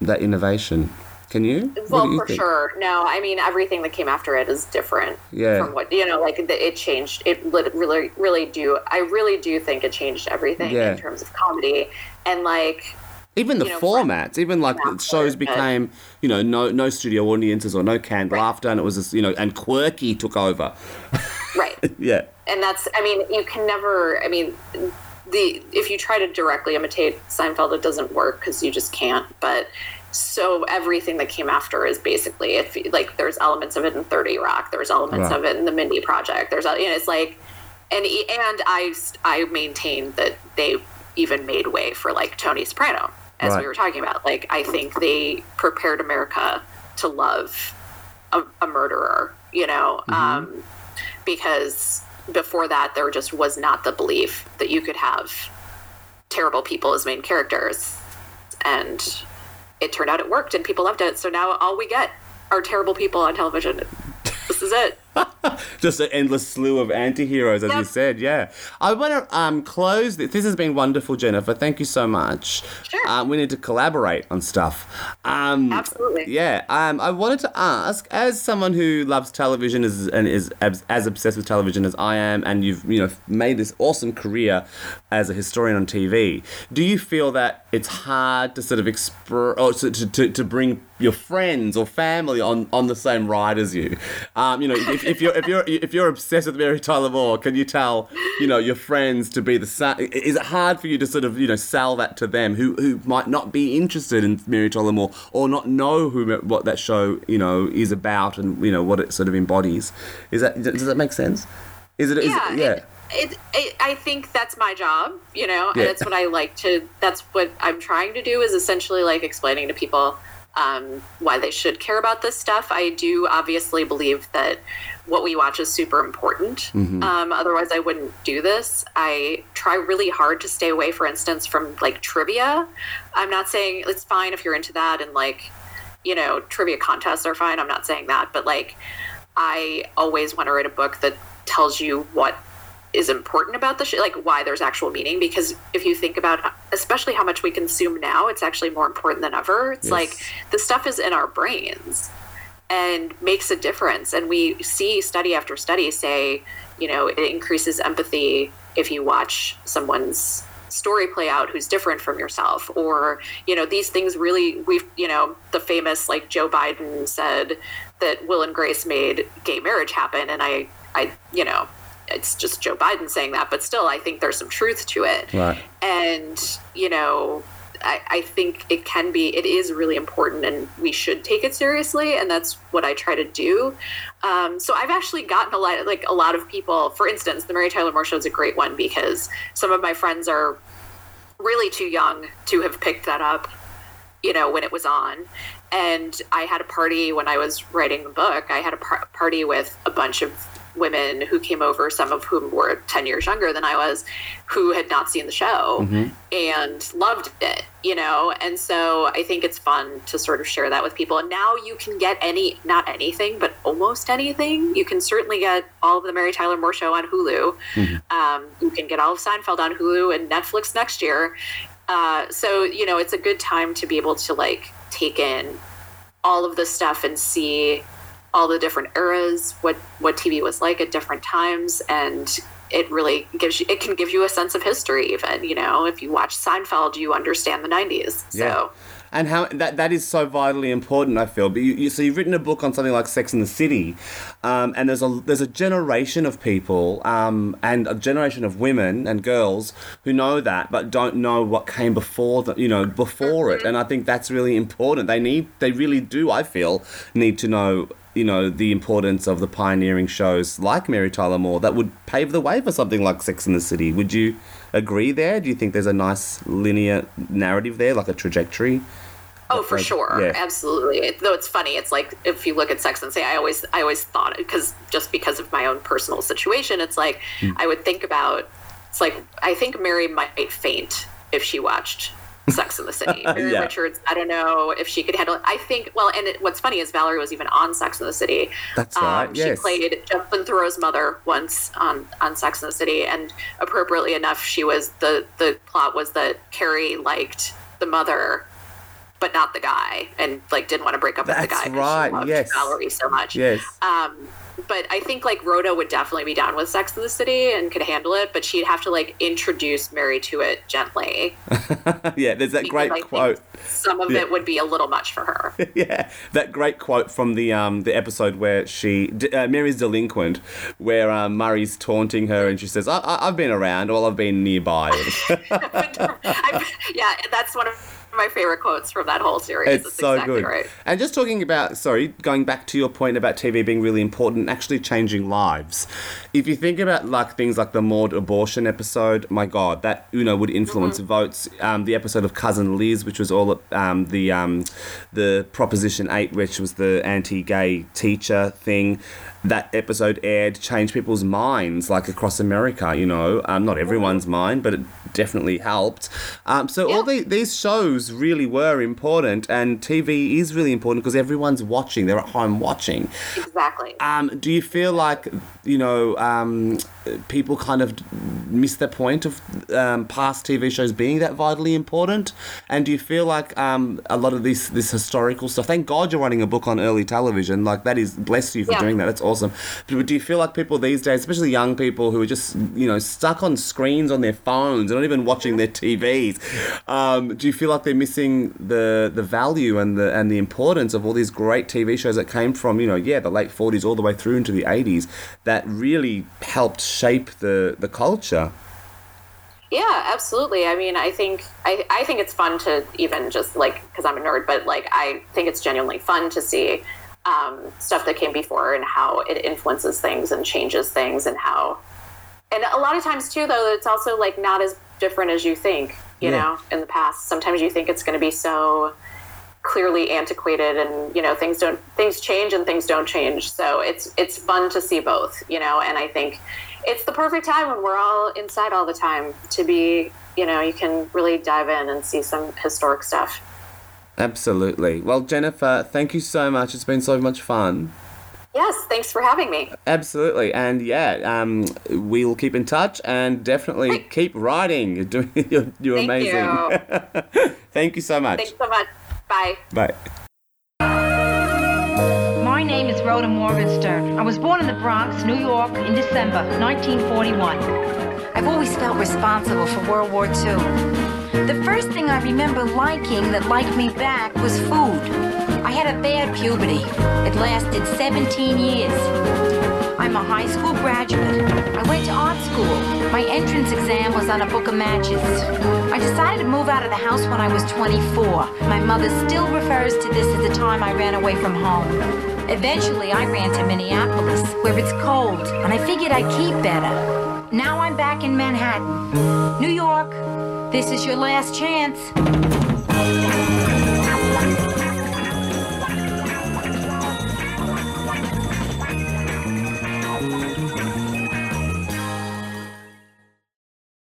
S2: that innovation. Can you?
S3: Well,
S2: you
S3: for
S2: think?
S3: sure. No, I mean everything that came after it is different.
S2: Yeah.
S3: From what you know, like the, it changed. It really, really do. I really do think it changed everything
S2: Yeah.
S3: in terms of comedy and like.
S2: Even the
S3: you know,
S2: formats, even like the shows became, you know, no no studio audiences or no canned laughter, and it was just, you know, and quirky took over.
S3: Right.
S2: Yeah,
S3: and that's i mean you can never i mean the if you try to directly imitate seinfeld it doesn't work because you just can't but so everything that came after is basically if like there's elements of it in 30 rock there's elements
S2: Right.
S3: of it in the mindy project there's you know it's like and and i i maintain that they even made way for like tony soprano as
S2: Right.
S3: we were talking about like i think they prepared america to love a, a murderer, you know, um, because before that there just was not the belief that you could have terrible people as main characters, and it turned out it worked and people loved it. So now all we get are terrible people on television. This is it.
S2: Just an endless slew of anti-heroes, as you said. Yeah, I want to um, close. This. this has been wonderful, Jennifer. Thank you so much.
S3: Sure.
S2: Um, we need to collaborate on stuff. Um,
S3: Absolutely.
S2: Yeah. Um, I wanted to ask, as someone who loves television is, and is as, as obsessed with television as I am, and you've you know made this awesome career as a historian on TV, do you feel that it's hard to sort of express or to, to, to, to bring your friends or family on, on the same ride as you? Um, you know, if, if you're if you're if you're obsessed with Mary Tyler Moore, can you tell you know your friends to be the same? Is it hard for you to sort of you know sell that to them who who might not be interested in Mary Tyler Moore or not know who what that show you know is about and you know what it sort of embodies? Is that does that make sense? Is it? Is
S3: yeah,
S2: it, yeah.
S3: It, it, it, I think that's my job, you know, and
S2: Yeah.
S3: it's what I like to. That's what I'm trying to do is essentially like explaining to people um, why they should care about this stuff. I do obviously believe that what we watch is super important. Um, otherwise, I wouldn't do this. I try really hard to stay away, for instance, from like trivia. I'm not saying it's fine if you're into that and like, you know, trivia contests are fine. I'm not saying that, but like, I always want to write a book that tells you what is important about the show, like why there's actual meaning. Because if you think about, especially how much we consume now, it's actually more important than ever. It's
S2: Yes.
S3: like the stuff is in our brains and makes a difference. And we see study after study say, you know, it increases empathy if you watch someone's story play out who's different from yourself or you know these things really we've you know the famous like joe biden said that will and grace made gay marriage happen and i i you know it's just joe biden saying that but still i think there's some truth to it
S2: Right.
S3: and you know I, I think it can be it is really important and we should take it seriously and that's what i try to do. Um, so i've actually gotten a lot like a lot of people for instance the mary tyler moore show is a great one because some of my friends are really too young to have picked that up you know when it was on. And i had a party when i was writing the book. I had a par- party with a bunch of women who came over some of whom were 10 years younger than i was who had not seen the show and loved it you know? And so i think it's fun to sort of share that with people. And now you can get any not anything but almost anything. You can certainly get all of the mary tyler moore show on hulu. Um, you can get all of seinfeld on hulu and netflix next year. Uh, so you know it's a good time to be able to like take in all of the stuff and see all the different eras what what tv was like at different times and it really gives you it can give you a sense of history even you know if you watch seinfeld you understand the 90s so
S2: Yeah. And how that that is so vitally important, I feel. But you, you so you've written a book on something like Sex in the City, um, and there's a there's a generation of people um, and a generation of women and girls who know that, but don't know what came before the, you know before it. And I think that's really important. They need they really do. I feel need to know you know the importance of the pioneering shows like Mary Tyler Moore that would pave the way for something like Sex in the City. Would you agree there? Do you think there's a nice linear narrative there, like a trajectory?
S3: Oh, for
S2: Like,
S3: sure,
S2: yeah.
S3: absolutely. It, though it's funny, it's like if you look at Sex and Say, I always, I always thought it because just because of my own personal situation, it's like
S2: Hmm.
S3: I would think about. It's like I think Mary might faint if she watched Sex in the City. Mary
S2: Yeah.
S3: Richards, I don't know if she could handle it. I think. Well, and it, what's funny is Valerie was even on Sex in the City.
S2: That's right,
S3: Um,
S2: yes.
S3: She played Justin Theroux's mother once on on Sex in the City, and appropriately enough, she was the the plot was that Carrie liked the mother but not the guy, and like didn't want to break up with the guy. That's
S2: right,
S3: She loved
S2: yes.
S3: Valerie so much.
S2: Yes.
S3: Um, but I think like Rhoda would definitely be down with Sex in the City and could handle it, but she'd have to like introduce Mary to it gently.
S2: yeah, there's that great
S3: I
S2: quote.
S3: Some of
S2: Yeah.
S3: it would be a little much for her.
S2: yeah, that great quote from the um the episode where she uh, Mary's delinquent, where um, Murray's taunting her and she says, I- I- "I've been around, well, I've been nearby."
S3: Yeah, that's one of my favorite quotes from that whole series.
S2: It's
S3: That's
S2: so
S3: exactly
S2: good.
S3: Right.
S2: And just talking about, sorry, going back to your point about TV being really important actually changing lives. If you think about like things like the Maude abortion episode, my God, that you know would influence
S3: Mm-hmm.
S2: votes. Um, the episode of Cousin Liz, which was all um, the um, the Proposition Eight, which was the anti-gay teacher thing. That episode aired, changed people's minds, like across America. You know, um, not everyone's mind, but it definitely helped. Um, so all
S3: Yeah.
S2: the, these shows really were important, and TV is really important because everyone's watching. They're at home watching.
S3: Exactly.
S2: Um, do you feel like you know um, people kind of miss the point of um, past TV shows being that vitally important? And do you feel like um, a lot of this this historical stuff? Thank God you're writing a book on early television. Like that is bless you for
S3: Yeah.
S2: doing that. That's awesome. But do you feel like people these days, especially young people who are just you know stuck on screens on their phones and even watching their TVs, um, do you feel like they're missing the the value and the and the importance of all these great TV shows that came from you know yeah the late 40s all the way through into the 80s that really helped shape the the culture?
S3: Yeah, absolutely. I mean, I think I, I think it's fun to even just like because I'm a nerd, but like I think it's genuinely fun to see um, stuff that came before and how it influences things and changes things and how and a lot of times too though it's also like not as different as you think you
S2: Yeah.
S3: know in the past sometimes you think it's going to be so clearly antiquated and you know things don't things change and things don't change so it's it's fun to see both you know and i think it's the perfect time when we're all inside all the time to be you know you can really dive in and see some historic stuff
S2: Absolutely. Well, Jennifer, thank you so much. It's been so much fun.
S3: Yes thanks for having me
S2: Absolutely, and yeah, um, we'll keep in touch and definitely
S3: Great.
S2: keep writing. You're doing, you're, you're
S3: thank
S2: amazing.
S3: you
S2: Thank you so much.
S3: thanks so much bye
S2: Bye.
S4: My name is Rhoda Morgenstern. I was born in the Bronx, New York, in December 1941.
S5: I've always felt responsible for World War II. The first thing I remember liking that liked me back was food. I had a bad puberty. It lasted 17 years. I'm a high school graduate. I went to art school. My entrance exam was on a book of matches. I decided to move out of the house when I was 24. My mother still refers to this as the time I ran away from home. Eventually, I ran to Minneapolis, where it's cold, and I figured I'd keep better. Now I'm back in Manhattan. New York, this is your last chance.